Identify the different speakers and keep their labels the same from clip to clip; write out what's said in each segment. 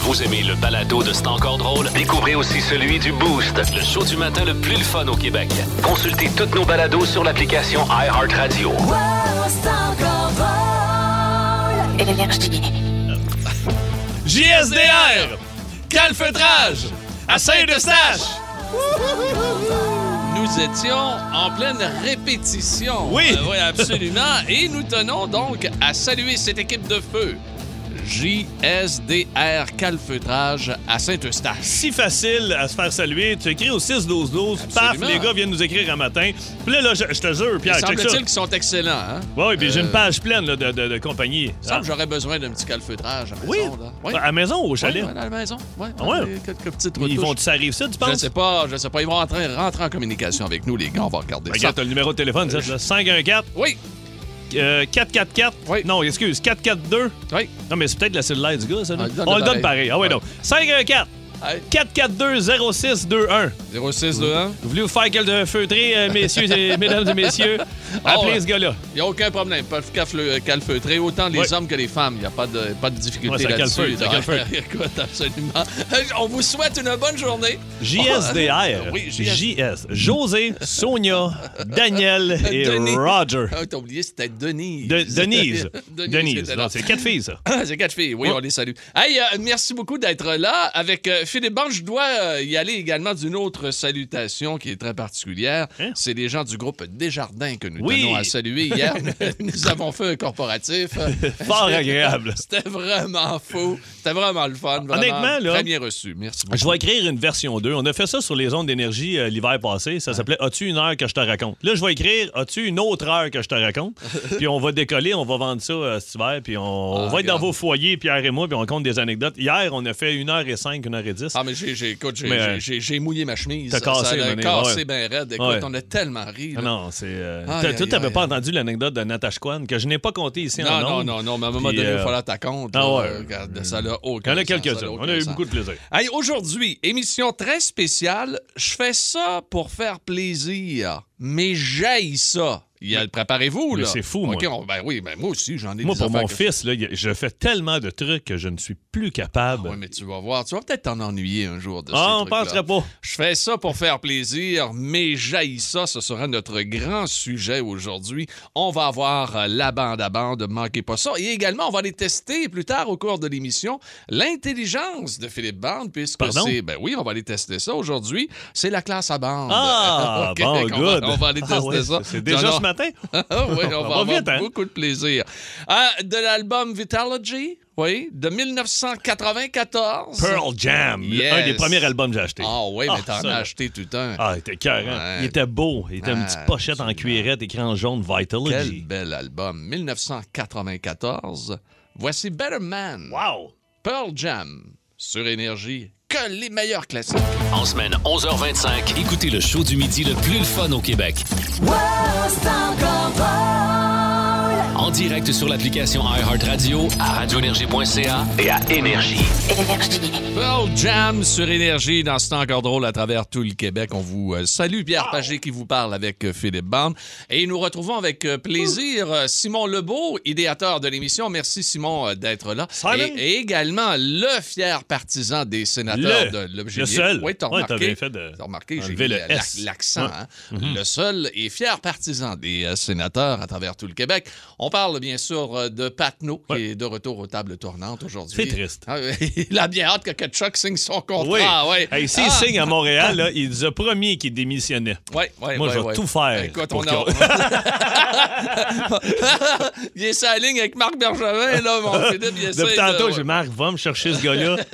Speaker 1: Vous aimez le balado de C'est encore drôle? Découvrez aussi celui du Boost, le show du matin le plus le fun au Québec. Consultez toutes nos balados sur l'application iHeartRadio.
Speaker 2: JSDR, calfeutrage, à Saint-Eustache.
Speaker 3: Nous étions en pleine répétition.
Speaker 2: Oui.
Speaker 3: Euh, oui, absolument. Et nous tenons donc à saluer cette équipe de feu. JSDR Calfeutrage à Saint-Eustache.
Speaker 2: Si facile à se faire saluer. Tu écris au 6-12-12. Paf, les gars viennent nous écrire un matin. Puis là, là, je, je te jure, Pierre, check ça.
Speaker 3: semble-t-il qu'ils sont excellents. Hein?
Speaker 2: Oui, puis j'ai
Speaker 3: Euh,
Speaker 2: une page pleine là, de, de, de compagnie.
Speaker 3: Il semble que j'aurais besoin d'un petit calfeutrage à la
Speaker 2: Oui.
Speaker 3: maison. là. Oui.
Speaker 2: À la maison ou au chalet?
Speaker 3: Oui, à la maison. Ouais,
Speaker 2: Ah ouais?
Speaker 3: des- Quelques petites
Speaker 2: Ils
Speaker 3: retouches.
Speaker 2: vont ça arrive ça, tu
Speaker 3: Je
Speaker 2: penses?
Speaker 3: sais pas, je sais pas. Ils vont rentrer, rentrer en communication avec nous, les gars. On va regarder ça.
Speaker 2: Regarde, t'as le numéro de téléphone, là. 514
Speaker 3: Oui,
Speaker 2: euh, 444.
Speaker 3: Oui.
Speaker 2: Non, excuse, 442.
Speaker 3: oui.
Speaker 2: Non, mais c'est peut-être la cellulaire du gars, ça.
Speaker 3: Ah,
Speaker 2: On le donne
Speaker 3: pareil.
Speaker 2: Ah Ouais. donc. 514
Speaker 3: Hey.
Speaker 2: 442 0621.
Speaker 3: 0621.
Speaker 2: Vous voulez vous faire quelques feutrés, euh, messieurs et mesdames et messieurs?
Speaker 3: Ah
Speaker 2: Appelez
Speaker 3: ouais.
Speaker 2: ce gars-là.
Speaker 3: Il n'y a aucun problème. Ils peuvent calfeu- calfeutrer autant les
Speaker 2: Ouais.
Speaker 3: hommes que les femmes. Il n'y a pas de, pas de
Speaker 2: Ouais,
Speaker 3: difficulté
Speaker 2: ça
Speaker 3: là-dessus. Écoute, absolument. On vous souhaite une bonne journée.
Speaker 2: JSDR.
Speaker 3: Oui, JS.
Speaker 2: JS. José, Sonia, Daniel et
Speaker 3: Denis.
Speaker 2: Roger.
Speaker 3: Ah, t'as oublié, c'était Denise.
Speaker 2: De- Denise.
Speaker 3: Denise.
Speaker 2: Denise. c'est quatre filles, ça.
Speaker 3: Ah, C'est quatre filles, oui,
Speaker 2: Ouais.
Speaker 3: on les salue. Hey, euh, merci beaucoup d'être là. Avec euh, Philippe Bande, je dois euh, y aller également d'une autre salutation qui est très particulière.
Speaker 2: Hein?
Speaker 3: C'est les gens du groupe Desjardins que nous
Speaker 2: Oui.
Speaker 3: tenons à saluer. Hier, nous avons fait un corporatif.
Speaker 2: Fort agréable.
Speaker 3: C'était vraiment fou. C'était vraiment le fun. Vraiment
Speaker 2: Honnêtement, là,
Speaker 3: Très bien reçu. Merci beaucoup.
Speaker 2: Je vais écrire une version 2. On a fait ça sur les ondes d'énergie euh, l'hiver passé. Ça s'appelait As-tu une heure que je te raconte? Là, je vais écrire As-tu une autre heure que je te raconte? puis on va décoller, on va vendre ça euh, cet hiver, puis on, on
Speaker 3: Ah,
Speaker 2: va être dans vos foyers, Pierre et moi, puis on compte des anecdotes. Hier, on a fait une heure et cinq, une heure et dix.
Speaker 3: Ah, mais j'ai, j'ai- écoute, j'ai,
Speaker 2: euh,
Speaker 3: j'ai- mouillé ma chemise.
Speaker 2: t'as cassé,
Speaker 3: Ça a cassé
Speaker 2: ouais.
Speaker 3: bien raide. Écoute,
Speaker 2: Ouais.
Speaker 3: on a tellement ri. là.
Speaker 2: Ah non, c'est. euh,
Speaker 3: aïe,
Speaker 2: toi, t'avais pas entendu l'anecdote de Natasha Kwan, que je n'ai pas compté ici en
Speaker 3: Non, non, non, non, mais à un moment donné, il
Speaker 2: euh,
Speaker 3: fallait ta compte.
Speaker 2: ah
Speaker 3: là.
Speaker 2: ouais.
Speaker 3: Regarde, ça
Speaker 2: Il y
Speaker 3: aucun
Speaker 2: en a quelques-uns. On a eu beaucoup de plaisir.
Speaker 3: Hey, aujourd'hui, émission très spéciale. Je fais ça pour faire plaisir, mais j'aille ça. Il y a- Préparez-vous, là.
Speaker 2: c'est fou, moi.
Speaker 3: On- ben oui, ben moi aussi, j'en ai
Speaker 2: Moi,
Speaker 3: des
Speaker 2: pour mon
Speaker 3: que-
Speaker 2: fils, là, je fais tellement de trucs que je ne suis plus capable.
Speaker 3: Oui, mais tu vas voir. Tu vas peut-être t'en ennuyer un jour de
Speaker 2: ah,
Speaker 3: ces
Speaker 2: on penserait pas.
Speaker 3: Je fais ça pour faire plaisir, mais j'haïs ça. Ce sera notre grand sujet aujourd'hui. On va avoir euh, la bande à bande, manquez pas ça. Et également, on va aller tester plus tard au cours de l'émission l'intelligence de Philippe Bande, puisque c'est. Ben oui, on va aller tester ça aujourd'hui. C'est la classe à bande.
Speaker 2: Ah, bon,
Speaker 3: on. Va, on va aller
Speaker 2: Ah
Speaker 3: tester
Speaker 2: ouais,
Speaker 3: ça.
Speaker 2: C'est déjà ce. Matin?
Speaker 3: Ah oui, on va
Speaker 2: va
Speaker 3: avoir
Speaker 2: vite, hein?
Speaker 3: beaucoup de plaisir. Ah, de l'album Vitalogy, oui, de 1994.
Speaker 2: Pearl Jam,
Speaker 3: Yes.
Speaker 2: un des premiers albums que j'ai acheté.
Speaker 3: Ah oui, mais
Speaker 2: Ah,
Speaker 3: t'en as acheté tout un.
Speaker 2: Ah, il était cœur,
Speaker 3: Ouais.
Speaker 2: Il était beau. Il était une petite pochette en cuirette, écrit en jaune,
Speaker 3: Quel
Speaker 2: Vitalogy.
Speaker 3: bel album. 1994. Voici Better Man.
Speaker 2: Wow!
Speaker 3: Pearl Jam. Sur Énergie. Que les meilleurs classiques.
Speaker 1: En semaine 11h25, écoutez le show du midi le plus le fun au Québec. En direct sur l'application iHeartRadio, à radioénergie.ca et à Énergie.
Speaker 3: Pearl Jam sur Énergie dans ce temps encore drôle à travers tout le Québec. On vous euh, salue. Pierre Pagé qui vous parle avec euh, Philippe Bande. Et nous retrouvons avec euh, plaisir Simon Lebeau, idéateur de l'émission. Merci Simon d'être là.
Speaker 2: Simon.
Speaker 3: Et, et également le fier partisan des sénateurs
Speaker 2: Le-
Speaker 3: de l'objet.
Speaker 2: le seul.
Speaker 3: Oui, t'as
Speaker 2: Ouais,
Speaker 3: remarqué.
Speaker 2: fait de
Speaker 3: T'as remarqué, j'ai l'accent.
Speaker 2: Ouais.
Speaker 3: hein. Le seul et fier partisan des sénateurs à travers tout le Québec. On parle bien sûr euh, de qui
Speaker 2: Ouais.
Speaker 3: est de retour aux tables tournantes aujourd'hui.
Speaker 2: C'est triste.
Speaker 3: Il a bien hâte que Kachuk signe son contrat.
Speaker 2: Oui.
Speaker 3: ouais.
Speaker 2: Hey, S'il
Speaker 3: Ah.
Speaker 2: signe à Montréal, là, il nous a promis qu'il démissionnait.
Speaker 3: Ouais, ouais,
Speaker 2: Moi,
Speaker 3: ouais,
Speaker 2: je vais
Speaker 3: ouais.
Speaker 2: tout faire
Speaker 3: Écoute, on a... il est sa ligne avec Marc Bergevin, là, mon Philippe. Il
Speaker 2: Depuis tantôt, j'ai Marc, va me chercher ce gars-là.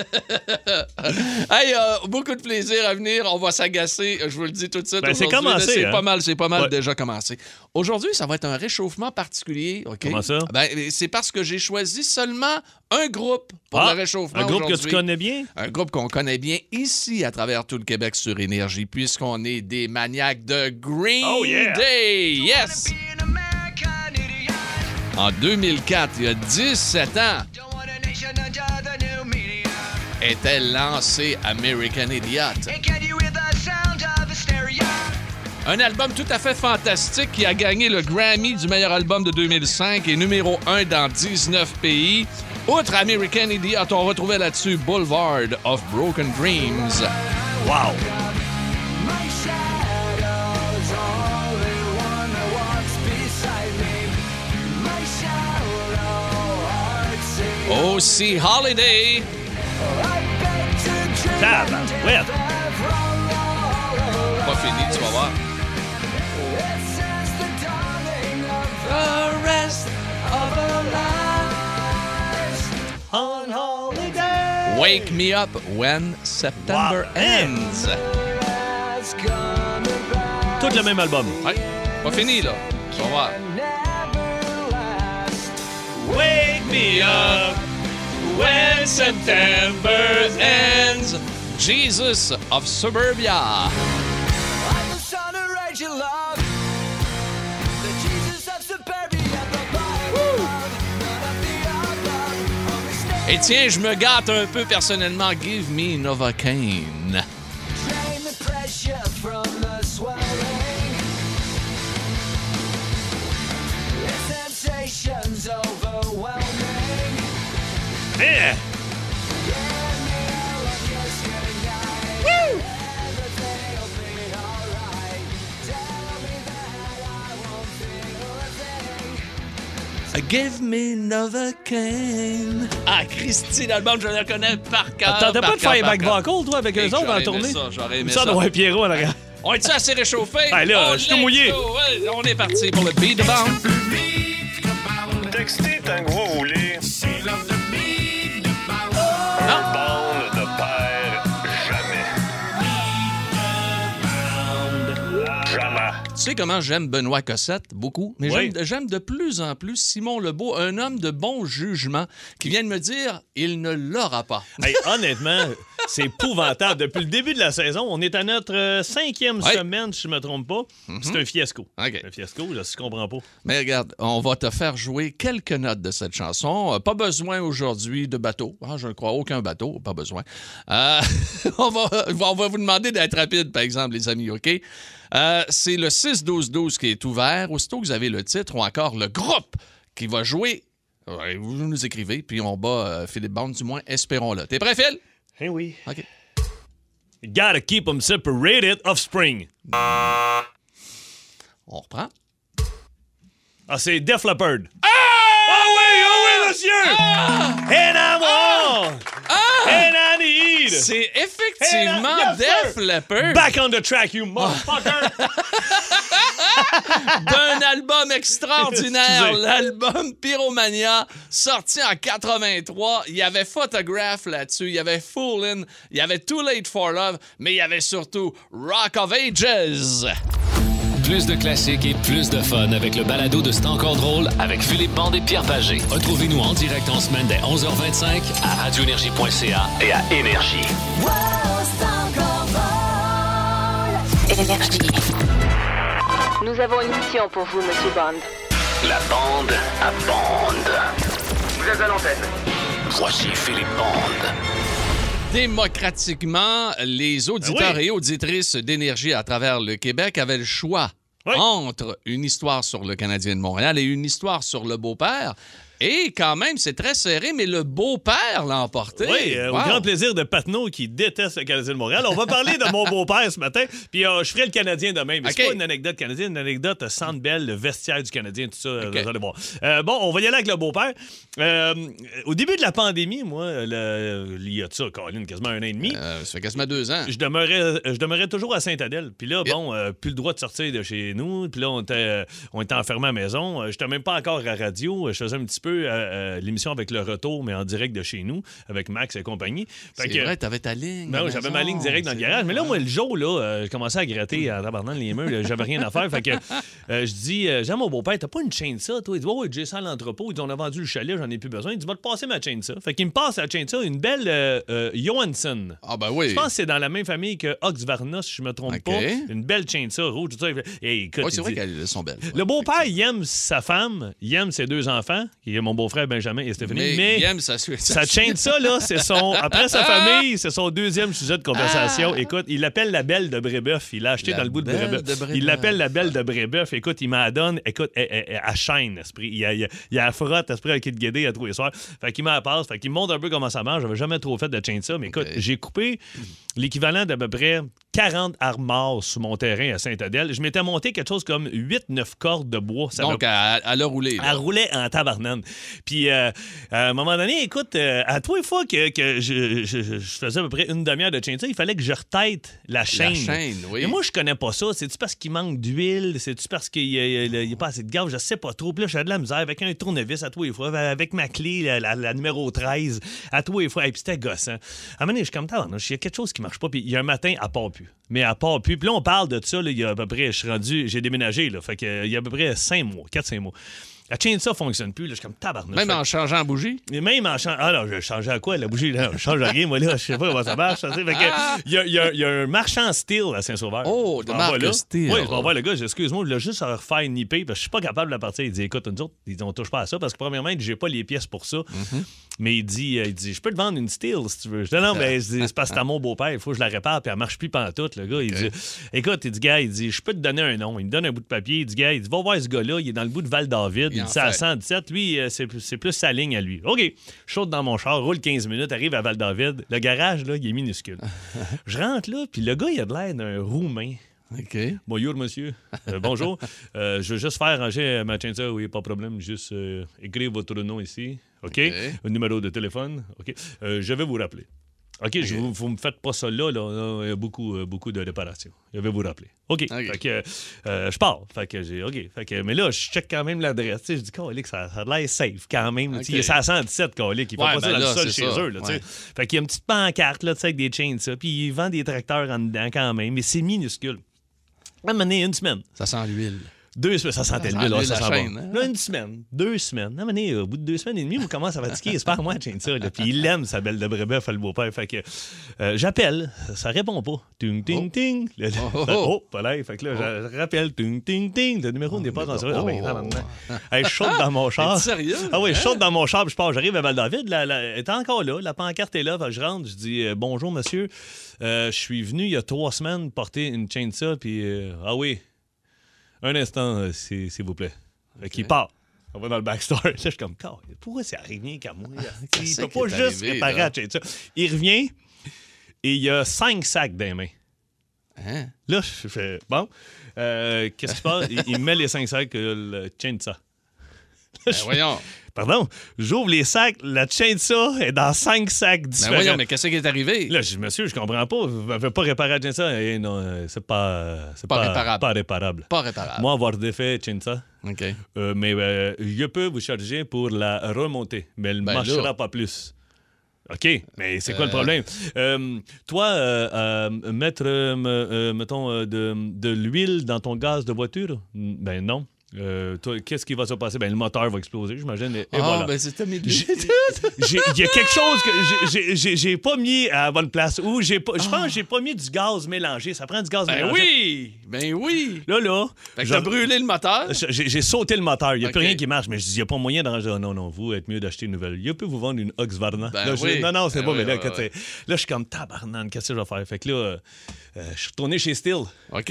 Speaker 3: Hey, euh, beaucoup de plaisir à venir. On va s'agacer, je vous le dis tout de suite.
Speaker 2: Ben, c'est commencé,
Speaker 3: C'est
Speaker 2: hein?
Speaker 3: pas mal, c'est pas mal
Speaker 2: Ouais.
Speaker 3: déjà commencé. Aujourd'hui, ça va être un réchauffement particulier. OK?
Speaker 2: Comment ça?
Speaker 3: Ben, c'est parce que j'ai choisi seulement un groupe pour
Speaker 2: Ah,
Speaker 3: le réchauffement
Speaker 2: un groupe que tu connais bien?
Speaker 3: Un groupe qu'on connaît bien ici à travers tout le Québec sur Énergie, puisqu'on est des maniaques de Green
Speaker 2: Oh, yeah!
Speaker 3: Day. Yes! En 2004, il y a 17 ans, était lancé American Idiot. Un album tout à fait fantastique qui a gagné le Grammy du meilleur album de 2005 et numéro 1 dans 19 pays. Outre American Idiot, on retrouvait là-dessus Boulevard of Broken Dreams.
Speaker 2: Wow!
Speaker 3: Aussi Holiday.
Speaker 2: Tabarouette!
Speaker 3: Pas fini, tu vas voir. The rest of our
Speaker 2: On holiday!
Speaker 3: Wake me up when September
Speaker 2: Wow.
Speaker 3: ends.
Speaker 2: Tout le même album.
Speaker 3: Ouais, pas fini, là. Tu vas voir.
Speaker 2: Wake me up!
Speaker 3: When September ends. Jesus of Suburbia. Et tiens, je me gâte un peu personnellement. Give me Novocaine.
Speaker 2: Eh!
Speaker 3: Give me Novocaine. Ah, Christy, l'album, je le reconnais par cœur.
Speaker 2: T'entends pas de faire back vocal, toi, avec eux autres
Speaker 3: aimé
Speaker 2: tournée?
Speaker 3: ça, j'aurais aimé
Speaker 2: ça.
Speaker 3: ça.
Speaker 2: doit être Pierrot à.
Speaker 3: On est-tu assez réchauffé?
Speaker 2: Hey, là, je suis tout mouillé.
Speaker 3: on est parti pour le beat de.
Speaker 4: Textez que
Speaker 3: Tu sais comment j'aime Benoît Cossette? Beaucoup. Mais
Speaker 2: Oui.
Speaker 3: j'aime- j'aime de plus en plus Simon Lebeau, un homme de bon jugement, qui vient de me dire il ne l'aura pas.
Speaker 2: Hey, honnêtement, c'est épouvantable. Depuis le début de la saison, on est à notre euh, cinquième
Speaker 3: Ouais.
Speaker 2: semaine, si je me trompe pas. C'est un fiasco. Un fiasco, là, si je comprends pas.
Speaker 3: Mais regarde, on va te faire jouer quelques notes de cette chanson. Euh, Pas besoin aujourd'hui de bateau. Ah, je ne crois aucun bateau, pas besoin. Euh, on, va, on va vous demander d'être rapide, par exemple, les amis, OK? Euh, c'est le 6-12-12 qui est ouvert. Aussitôt que vous avez le titre ou encore le groupe qui va jouer, vous nous écrivez, puis on bat Philippe Bond, du moins, espérons-le. T'es prêt, Phil?
Speaker 2: Eh oui.
Speaker 3: OK.
Speaker 2: You gotta keep them separated Offspring.
Speaker 3: On reprend.
Speaker 2: Ah, c'est Def Leppard. Ah! oui, ah oui, monsieur! And I want! And I need!
Speaker 3: C'est effectivement
Speaker 2: Hey, yes,
Speaker 3: Def Leppard.
Speaker 2: Back on the track, you motherfucker!
Speaker 3: d'un album extraordinaire, l'album Pyromania, sorti en 83. Il y avait Photograph là-dessus, il y avait Foolin', il y avait Too Late for Love, mais il y avait surtout Rock of Ages.
Speaker 1: Plus de classiques et plus de fun avec le balado de C'est encore drôle avec Philippe Bande et Pierre Pagé. Retrouvez-nous en direct en semaine dès 11h25 à radioénergie.ca et à Énergie.
Speaker 5: Énergie. Nous avons une mission pour vous, Monsieur Bond.
Speaker 1: La bande à bande.
Speaker 4: Vous êtes à l'antenne.
Speaker 1: Voici Philippe Bande.
Speaker 3: Démocratiquement, les auditeurs
Speaker 2: Ah oui.
Speaker 3: et auditrices d'énergie à travers le Québec avaient le choix
Speaker 2: Oui.
Speaker 3: entre une histoire sur le Canadien de Montréal et une histoire sur le beau-père. Et quand même, c'est très serré, mais le beau-père l'a emporté.
Speaker 2: Oui, euh,
Speaker 3: Wow.
Speaker 2: au grand plaisir de Patnaud qui déteste le Canadien de Montréal. On va parler de mon beau-père ce matin, puis euh, je ferai le Canadien demain. Mais
Speaker 3: OK.
Speaker 2: c'est pas une anecdote canadienne, une anecdote euh, Centre Bell, le vestiaire du Canadien, tout ça. euh,
Speaker 3: OK.
Speaker 2: vous allez voir. Euh, bon, on va y aller avec le beau-père. Au début de la pandémie, moi, le- il y a de ça, Colin, quasiment un an et demi.
Speaker 3: Ça fait quasiment deux ans.
Speaker 2: Je demeurais, je demeurais toujours à Sainte-Adèle. Puis là,
Speaker 3: Yep.
Speaker 2: bon, plus le droit de sortir de chez nous. Puis là, on était, on était enfermés à la maison. J'étais même pas encore à radio. Je faisais un petit peu euh, euh, l'émission avec le retour, mais en direct de chez nous, avec Max et compagnie.
Speaker 3: C'est
Speaker 2: que-
Speaker 3: vrai, t'avais ta ligne.
Speaker 2: ben oui, j'avais ma ligne directe dans le garage. Mais là, moi, le jour, là, euh, je commençais à gratter en tabardant les murs. J'avais rien à faire. Fait que euh, je dis, j'ai mon beau-père, t'as pas une chaîne ça, toi? Il dit, ouais, j'ai ça à l'entrepôt. Il dit, on a vendu le chalet, j'en ai plus besoin. Il dit, va te passer ma chaîne ça. Fait qu'il me passe la chaîne ça, une belle Johansson.
Speaker 3: Ah, ben oui.
Speaker 2: Je pense que c'est dans la même famille que Oxvarna, si je me trompe pas. Une belle chaîne ça, rouge, tout ça. Et écoute,
Speaker 3: c'est vrai qu'elles sont belles.
Speaker 2: le beau-père, il aime sa femme, il aime ses deux enfants, qui y a mon beau-frère Benjamin et Stéphanie.
Speaker 3: Mais,
Speaker 2: Mais,
Speaker 3: il aime sa
Speaker 2: chaîne ça, là, c'est son. Après sa famille, c'est son deuxième sujet de conversation. Écoute, il l'appelle la belle de Brébeuf. Il l'a acheté
Speaker 3: La
Speaker 2: dans le bout de Brébeuf.
Speaker 3: de Brébeuf.
Speaker 2: Il l'appelle la belle de Brébeuf. Écoute, il m'en donne. Écoute, elle, elle- elle- elle chaîne, esprit. Il y a, il y a, il la frotte, esprit, avec le guédé à tous les soirs. Fait qu'il m'en passe. Fait qu'il me montre un peu comment ça marche. J'avais jamais trop fait de chain ça. Mais écoute, j'ai coupé l'équivalent d'à peu près 40 armoires sur mon terrain à Saint-Adèle. Je m'étais monté quelque chose comme 8-9 cordes de bois. Ça
Speaker 3: Donc,
Speaker 2: m'a
Speaker 3: à, à le rouler. là.
Speaker 2: elle roulait en tabarnane. Puis, euh, à un moment donné, écoute, euh, à toi, une fois que, que je, je- je faisais à peu près une demi-heure de chainsaw, il fallait que je retête la chaîne.
Speaker 3: chaîne, oui.
Speaker 2: Mais moi, je connais pas ça. C'est-tu parce qu'il manque d'huile? C'est-tu parce qu'il n'y a, pas assez de gaz? Je sais pas trop. Puis là, j'avais de la misère avec un tournevis à tous les fois, avec ma clé, la, la- la numéro 13, à tous les fois. Et puis c'était gossant. À un moment donné, je suis comme, tabarnouche, il y a quelque chose qui marche pas. Puis il y a un matin, à part plus. Mais à part plus. Puis là, on parle de ça, il y a à peu près, je suis rendu, j'ai déménagé, là. Fait que, euh, il y a à peu près 5 mois, 4-5 mois. La chainsaw fonctionne plus. Là, je suis comme tabarnak.
Speaker 3: Même en changeant la bougie?
Speaker 2: Même en changeant. Ah non, je changeais à quoi, la bougie? Là? Je change à rien, moi, là. Je sais pas comment ça marche. il, y a, y y un marchand steel à Saint-Sauveur.
Speaker 3: Oh,
Speaker 2: Je
Speaker 3: de marque
Speaker 2: vais.
Speaker 3: Steel.
Speaker 2: Oui, je vais voir le gars. je Excuse-moi, il a juste à refaire une IP parce que je suis pas capable de la partir. Il dit Écoute, nous autres, on touche pas à ça parce que, premièrement, j'ai pas les pièces pour ça.
Speaker 3: Mm-hmm.
Speaker 2: Mais il dit, euh, il dit Je peux te vendre une steel si tu veux. Je dis Non, mais je c'est parce que à mon beau-père. Il faut que je la répare puis elle marche plus pantoute. Le gars, il dit Écoute, il dit, gars, il dit Je peux te donner un nom. Il me donne un bout de papier. Il dit, gars, il dit Va voir ce gars-là. Il est dans le bout de Val-David.
Speaker 3: Il
Speaker 2: dit C'est à
Speaker 3: fait.
Speaker 2: 117. Lui, euh, c'est plus sa ligne à lui. OK. Je saute dans mon char, roule 15 minutes, arrive à Val-David. Le garage, là, il est minuscule. je rentre là, puis le gars, il a de l'air d'un roumain.
Speaker 3: OK.
Speaker 2: Bonjour, monsieur. Euh, bonjour. Euh, je veux juste faire ranger ma chainsaw. Oui, pas de problème. Juste euh, écrire votre nom ici. OK? Un numéro de téléphone. OK? Je vais vous rappeler. OK, je vous, vous me faites pas ça là, là. Il y a beaucoup, euh, beaucoup de réparations. Je vais vous rappeler. OK. Fait que, euh, je pars. Fait que j'ai. OK. Fait que, mais là, je check quand même l'adresse. Je dis, Colique, ça, ça a l'air safe quand même. Sais, Il est à 117, Colique. Il fait
Speaker 3: Ouais,
Speaker 2: pas
Speaker 3: ben
Speaker 2: dans
Speaker 3: là,
Speaker 2: le sol
Speaker 3: c'est
Speaker 2: chez eux. Là.
Speaker 3: Ouais.
Speaker 2: Fait qu'il y a une petite pancarte là, avec des chains, ça. Puis il vend des tracteurs en dedans quand même. Mais c'est minuscule. À un moment donné, une semaine.
Speaker 3: Ça sent l'huile.
Speaker 2: Deux semaines, ça sentait
Speaker 3: sent
Speaker 2: là, ça sent
Speaker 3: chaîne,
Speaker 2: bon.
Speaker 3: hein?
Speaker 2: Là, une semaine, deux semaines. Moment donné, au bout de deux semaines et demie, on commence à fatiguer. C'est pas à moi de ça. là. Puis il aime sa belle de brébeuf, le beau-père. Fait que euh, j'appelle, ça répond pas. Ting, ting, ting. Le-
Speaker 3: Oh, oh,
Speaker 2: oh,
Speaker 3: oh.
Speaker 2: pas là. Fait que là, je rappelle. Ting, ting, ting. Le numéro n'est pas dans ce. Ah,
Speaker 3: oh.
Speaker 2: tabarnak. Hey, je saute dans mon char.
Speaker 3: Sérieux?
Speaker 2: Ah oui, je
Speaker 3: Hein?
Speaker 2: saute dans mon char, puis je pars. J'arrive à Val-David. Elle est encore là. La pancarte est là. Je rentre. Je dis euh, Bonjour, monsieur. Euh, je suis venu il y a trois semaines porter une ça. Puis, ah oui. Un instant, euh, s'il vous plaît. Qu'il part. On va dans le backstore. Là, je suis comme, pourquoi ça revient qu'à moi? Il
Speaker 3: Qu'est-ce
Speaker 2: peut pas juste
Speaker 3: arrivé,
Speaker 2: réparer
Speaker 3: là?
Speaker 2: ça. Il revient et il y a cinq sacs dans les mains.
Speaker 3: Hein?
Speaker 2: Là, je fais, bon, euh, qu'est-ce qui se passe? Il, il met les cinq sacs, euh, le chaîne de ça.
Speaker 3: Ben, voyons.
Speaker 2: Pardon, j'ouvre les sacs, la chaîne de ça est dans cinq sacs
Speaker 3: Ben
Speaker 2: différents.
Speaker 3: voyons, mais qu'est-ce qui est arrivé?
Speaker 2: Là, je monsieur, je comprends pas. Vous m'avez pas réparé la ça? Eh non, euh, c'est pas, c'est
Speaker 3: Pas
Speaker 2: pas,
Speaker 3: réparable.
Speaker 2: Pas réparable.
Speaker 3: Pas réparable.
Speaker 2: Moi, avoir défait ça.
Speaker 3: OK.
Speaker 2: Euh, mais euh, je peux vous charger pour la remonter, mais elle ne
Speaker 3: Ben
Speaker 2: marchera
Speaker 3: là.
Speaker 2: pas plus. OK, mais c'est quoi le
Speaker 3: Euh.
Speaker 2: problème? Euh, toi, euh, euh, mettre, euh, me- euh, mettons, euh, de, de l'huile dans ton gaz de voiture? Ben non. Euh, qu'est-ce qui va se passer? Ben le moteur va exploser, j'imagine. Et, et
Speaker 3: Ah,
Speaker 2: voilà.
Speaker 3: ben c'était mes
Speaker 2: j'ai- Il y a quelque chose que j'ai- pas mis à la bonne place. Ou j'ai pas. Je pense que j'ai pas mis du gaz mélangé. Ça prend du gaz
Speaker 3: Ben
Speaker 2: mélangé.
Speaker 3: oui! Ben oui!
Speaker 2: Là, là.
Speaker 3: Fait que brûlé le moteur?
Speaker 2: j'ai sauté le moteur. Il n'y a plus rien qui marche. Mais je dis, il n'y a pas moyen de ranger. Ah, Non, non, vous, êtes mieux d'acheter une nouvelle. Il peut vous vendre une Husqvarna.
Speaker 3: Ben
Speaker 2: Là,
Speaker 3: oui.
Speaker 2: Non, non, c'est
Speaker 3: Ben
Speaker 2: pas.
Speaker 3: oui,
Speaker 2: mais là,
Speaker 3: ouais, ouais.
Speaker 2: là, je suis comme tabarnane. Qu'est-ce que je vais faire? Fait que là, euh, je suis retourné chez Steel.
Speaker 3: OK.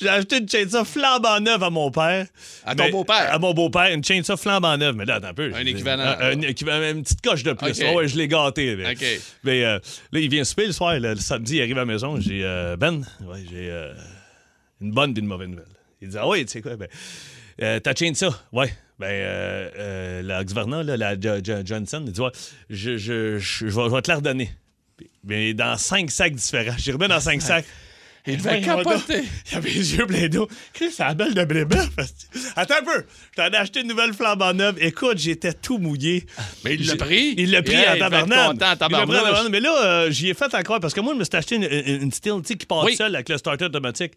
Speaker 2: J'ai acheté une chainsaw flambant neuve à mon père.
Speaker 3: À ton
Speaker 2: Mais-
Speaker 3: beau-père?
Speaker 2: À mon beau-père, une chainsaw flambant neuve. Mais là, attends un peu.
Speaker 3: Un équivalent.
Speaker 2: Un- un équivalent, une petite coche de plus.
Speaker 3: OK.
Speaker 2: Ouais, ouais, je l'ai gâté. Mais,
Speaker 3: OK.
Speaker 2: mais, euh, là, il vient souper le soir. Le, le samedi, il arrive à la maison. J'ai euh, Ben, ouais, j'ai euh, une bonne et une mauvaise nouvelle. Il dit Ah oui, tu sais quoi? Ben, euh, T'as chainsaw? Ouais. Ben, euh, la là, la Jo- Jo- Johnson, il dit Ouais, je, je, je, je vais, je vais te la redonner. Mais dans cinq sacs différents. J'ai remis dans cinq sacs.
Speaker 3: Il devait capoter.
Speaker 2: Il avait les yeux pleins d'eau. Chris, c'est la belle de brébeuf. Attends un peu. Je t'en ai acheté une nouvelle flambant neuve. Écoute, j'étais tout mouillé.
Speaker 3: Mais il l'a pris.
Speaker 2: Il l'a pris
Speaker 3: Hey,
Speaker 2: en tabarnak. Mais là, euh, j'y ai fait encore parce que moi, je me suis acheté une, une, une steel qui part
Speaker 3: Oui.
Speaker 2: seule avec le starter automatique.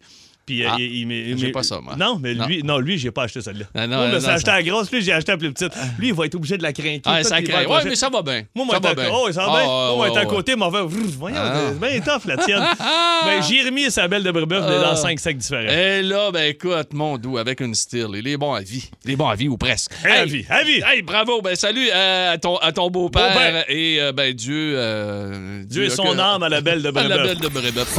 Speaker 2: Puis, euh,
Speaker 3: Ah,
Speaker 2: il, il-
Speaker 3: j'ai
Speaker 2: mais-
Speaker 3: pas ça, moi.
Speaker 2: Non, mais
Speaker 3: Non.
Speaker 2: lui, non, lui, j'ai pas acheté celle-là.
Speaker 3: Ah, non,
Speaker 2: moi, je me
Speaker 3: non,
Speaker 2: suis acheté la grosse, lui, j'ai acheté la plus petite. Lui, il va être obligé de la craquer.
Speaker 3: Ah, ça craint. Ouais, mais ça va bien.
Speaker 2: Moi, moi,
Speaker 3: ça va
Speaker 2: t'as-
Speaker 3: bien.
Speaker 2: Oh, ça va
Speaker 3: Ah,
Speaker 2: bien.
Speaker 3: ouais,
Speaker 2: Moi, t'es à côté, m'en va. Voyons,
Speaker 3: Ah.
Speaker 2: c'est bien tough, la tienne. Ben, j'ai remis sa belle de brébeuf
Speaker 3: Ah.
Speaker 2: dans cinq sacs différents.
Speaker 3: Et là, ben écoute, mon doux, avec une style, il est bon à vie. Il est bon à vie ou presque.
Speaker 2: Hey, à vie, à vie.
Speaker 3: Hey, bravo. Ben salut euh, à ton, à ton beau-père. Et euh, ben Dieu...
Speaker 2: Dieu est
Speaker 3: a
Speaker 2: son âme à la belle de
Speaker 3: à la belle
Speaker 2: brébeuf.
Speaker 3: de Brébeuf.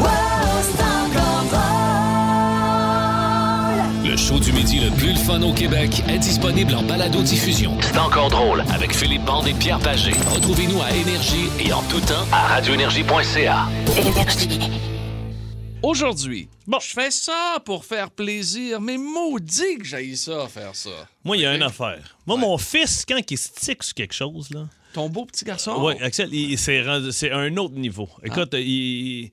Speaker 1: Le show du midi le plus le fun au Québec est disponible en balado-diffusion. C'est encore drôle avec Philippe Bande et Pierre Pagé. Retrouvez-nous à Énergie et en tout temps à radioénergie.ca.
Speaker 3: Aujourd'hui, bon, je fais ça pour faire plaisir, mais maudit que j'aille ça, faire ça.
Speaker 2: Moi, il y a une affaire. Moi, mon fils, quand il stick sur quelque chose, là.
Speaker 3: Ton beau petit garçon.
Speaker 2: Oui, Axel, c'est un autre niveau.
Speaker 3: Ah.
Speaker 2: Écoute, il.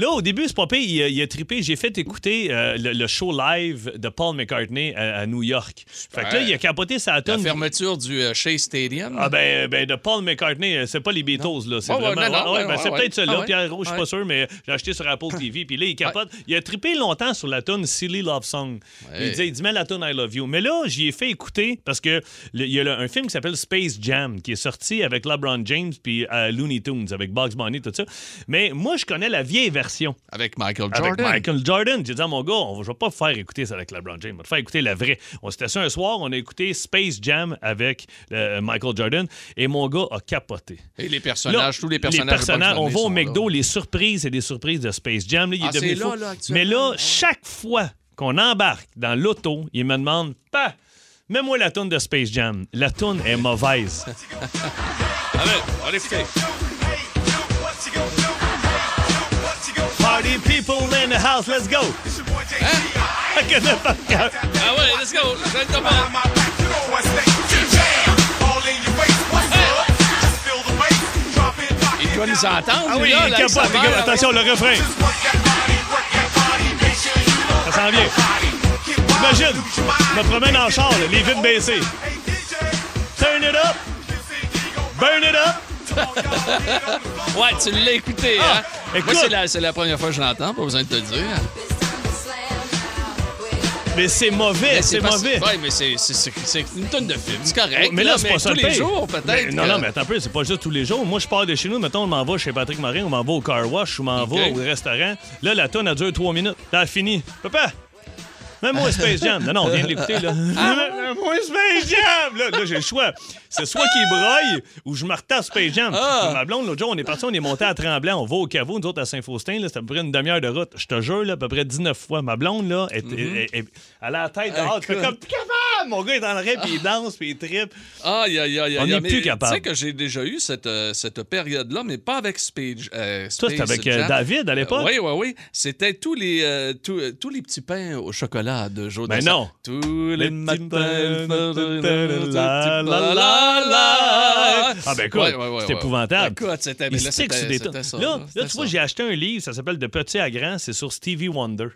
Speaker 2: Là, au début, c'est pas pire, il, a- il a trippé. J'ai fait écouter euh, le, le show live de Paul McCartney à, à New York. Fait que là, il a capoté sa
Speaker 3: La
Speaker 2: tonne.
Speaker 3: fermeture du euh, Shea Stadium.
Speaker 2: Ah ben, ben de Paul McCartney, euh, c'est pas les Beatles là, c'est vraiment
Speaker 3: non, non,
Speaker 2: ouais,
Speaker 3: ouais,
Speaker 2: ben,
Speaker 3: ouais,
Speaker 2: c'est peut-être ça là,
Speaker 3: Ah.
Speaker 2: Pierre Rouge, je suis pas sûr mais j'ai acheté sur Apple TV puis là il capote, il a trippé longtemps sur la tune Silly Love Song. Il disait il dit mets la tune I Love You. Mais là, j'y ai fait écouter parce que le- il y a un film qui s'appelle Space Jam qui est sorti avec LeBron James puis euh, Looney Tunes avec Bugs Bunny tout ça. Mais moi je connais la vieille version.
Speaker 3: Avec Michael
Speaker 2: Avec
Speaker 3: Jordan.
Speaker 2: Michael Jordan. J'ai dit à mon gars, on, je vais pas faire écouter ça avec LeBron James. On va te faire écouter la vraie. On s'était assis un soir, on a écouté Space Jam avec euh, Michael Jordan et mon gars a capoté.
Speaker 3: Et les
Speaker 2: Là,
Speaker 3: personnages, tous les personnages. de Bugs
Speaker 2: on va au McDo,
Speaker 3: là.
Speaker 2: les surprises et des surprises de Space Jam. Là, il
Speaker 3: Ah,
Speaker 2: est devenu
Speaker 3: c'est là,
Speaker 2: fou.
Speaker 3: là, actuellement.
Speaker 2: Mais là, chaque fois qu'on embarque dans l'auto, il me demande pas. Mets-moi la toune de Space Jam. La toune est mauvaise.
Speaker 3: Allez, on va
Speaker 2: Party people in the house, let's go.
Speaker 3: Hein? Ah ouais, let's go. Je. Il doit nous entendre.
Speaker 2: Ah oui,
Speaker 3: là,
Speaker 2: il capote. attention, le refrain. Ça s'en vient. Imagine, je me promène en char, là, les vitres baissées. Turn it up. Burn it up.
Speaker 3: Ouais, tu l'as écouté,
Speaker 2: Ah,
Speaker 3: hein?
Speaker 2: Écoute.
Speaker 3: Moi, c'est la, c'est la première fois que je l'entends, pas besoin de te le dire.
Speaker 2: Mais c'est mauvais,
Speaker 3: Mais
Speaker 2: c'est mauvais.
Speaker 3: Ouais, mais c'est, c'est, c'est- c'est une tonne de film. C'est correct.
Speaker 2: Mais là, c'est pas ça
Speaker 3: tous
Speaker 2: le
Speaker 3: les
Speaker 2: pire.
Speaker 3: jours, peut-être.
Speaker 2: Mais non,
Speaker 3: que-
Speaker 2: non, mais attends un peu, c'est pas juste tous les jours. Moi, je pars de chez nous, mettons, on m'en va chez Patrick Morin, on m'en va au car wash, ou m'en
Speaker 3: OK.
Speaker 2: va au restaurant. Là, la tonne, elle dure trois minutes. Là, elle finit. Papa! Même-moi Space Jam. Non, non, on vient de l'écouter, là. Même-moi Space Jam! Là, là j'ai le choix. C'est soit qu'il broille ou je me retape Space Jam.
Speaker 3: Ah.
Speaker 2: Ma blonde, l'autre jour, on est parti, on est monté à Tremblant, on va au caveau, nous autres à Saint-Faustin, là, c'était à peu près une demi-heure de route. Je te jure, là, à peu près 19 fois. Ma blonde, là, elle, elle- elle- elle- elle a la tête dehors. Tu fais comme, capable! Mon gars est dans le rêve, puis il danse, puis il trippe.
Speaker 3: Aïe, aïe, aïe,
Speaker 2: On n'est
Speaker 3: mais
Speaker 2: plus capable.
Speaker 3: Tu sais que j'ai déjà eu cette, euh, cette période-là, mais pas avec Space. euh,
Speaker 2: Toi, c'était avec euh. David à l'époque?
Speaker 3: Oui, oui, oui. C'était tous les, tous, tous les petits pains au chocolat de Joe
Speaker 2: Ben
Speaker 3: Dassin.
Speaker 2: non.
Speaker 3: Tous les
Speaker 2: petits la, la, la, la. Ah ben écoute,
Speaker 3: Ouais, ouais, ouais,
Speaker 2: c'est
Speaker 3: ouais.
Speaker 2: épouvable.
Speaker 3: Écoute, c'était- mais là,
Speaker 2: Là,
Speaker 3: là,
Speaker 2: tu vois, j'ai acheté un livre, ça s'appelle De petit à grand, c'est sur Stevie Wonder.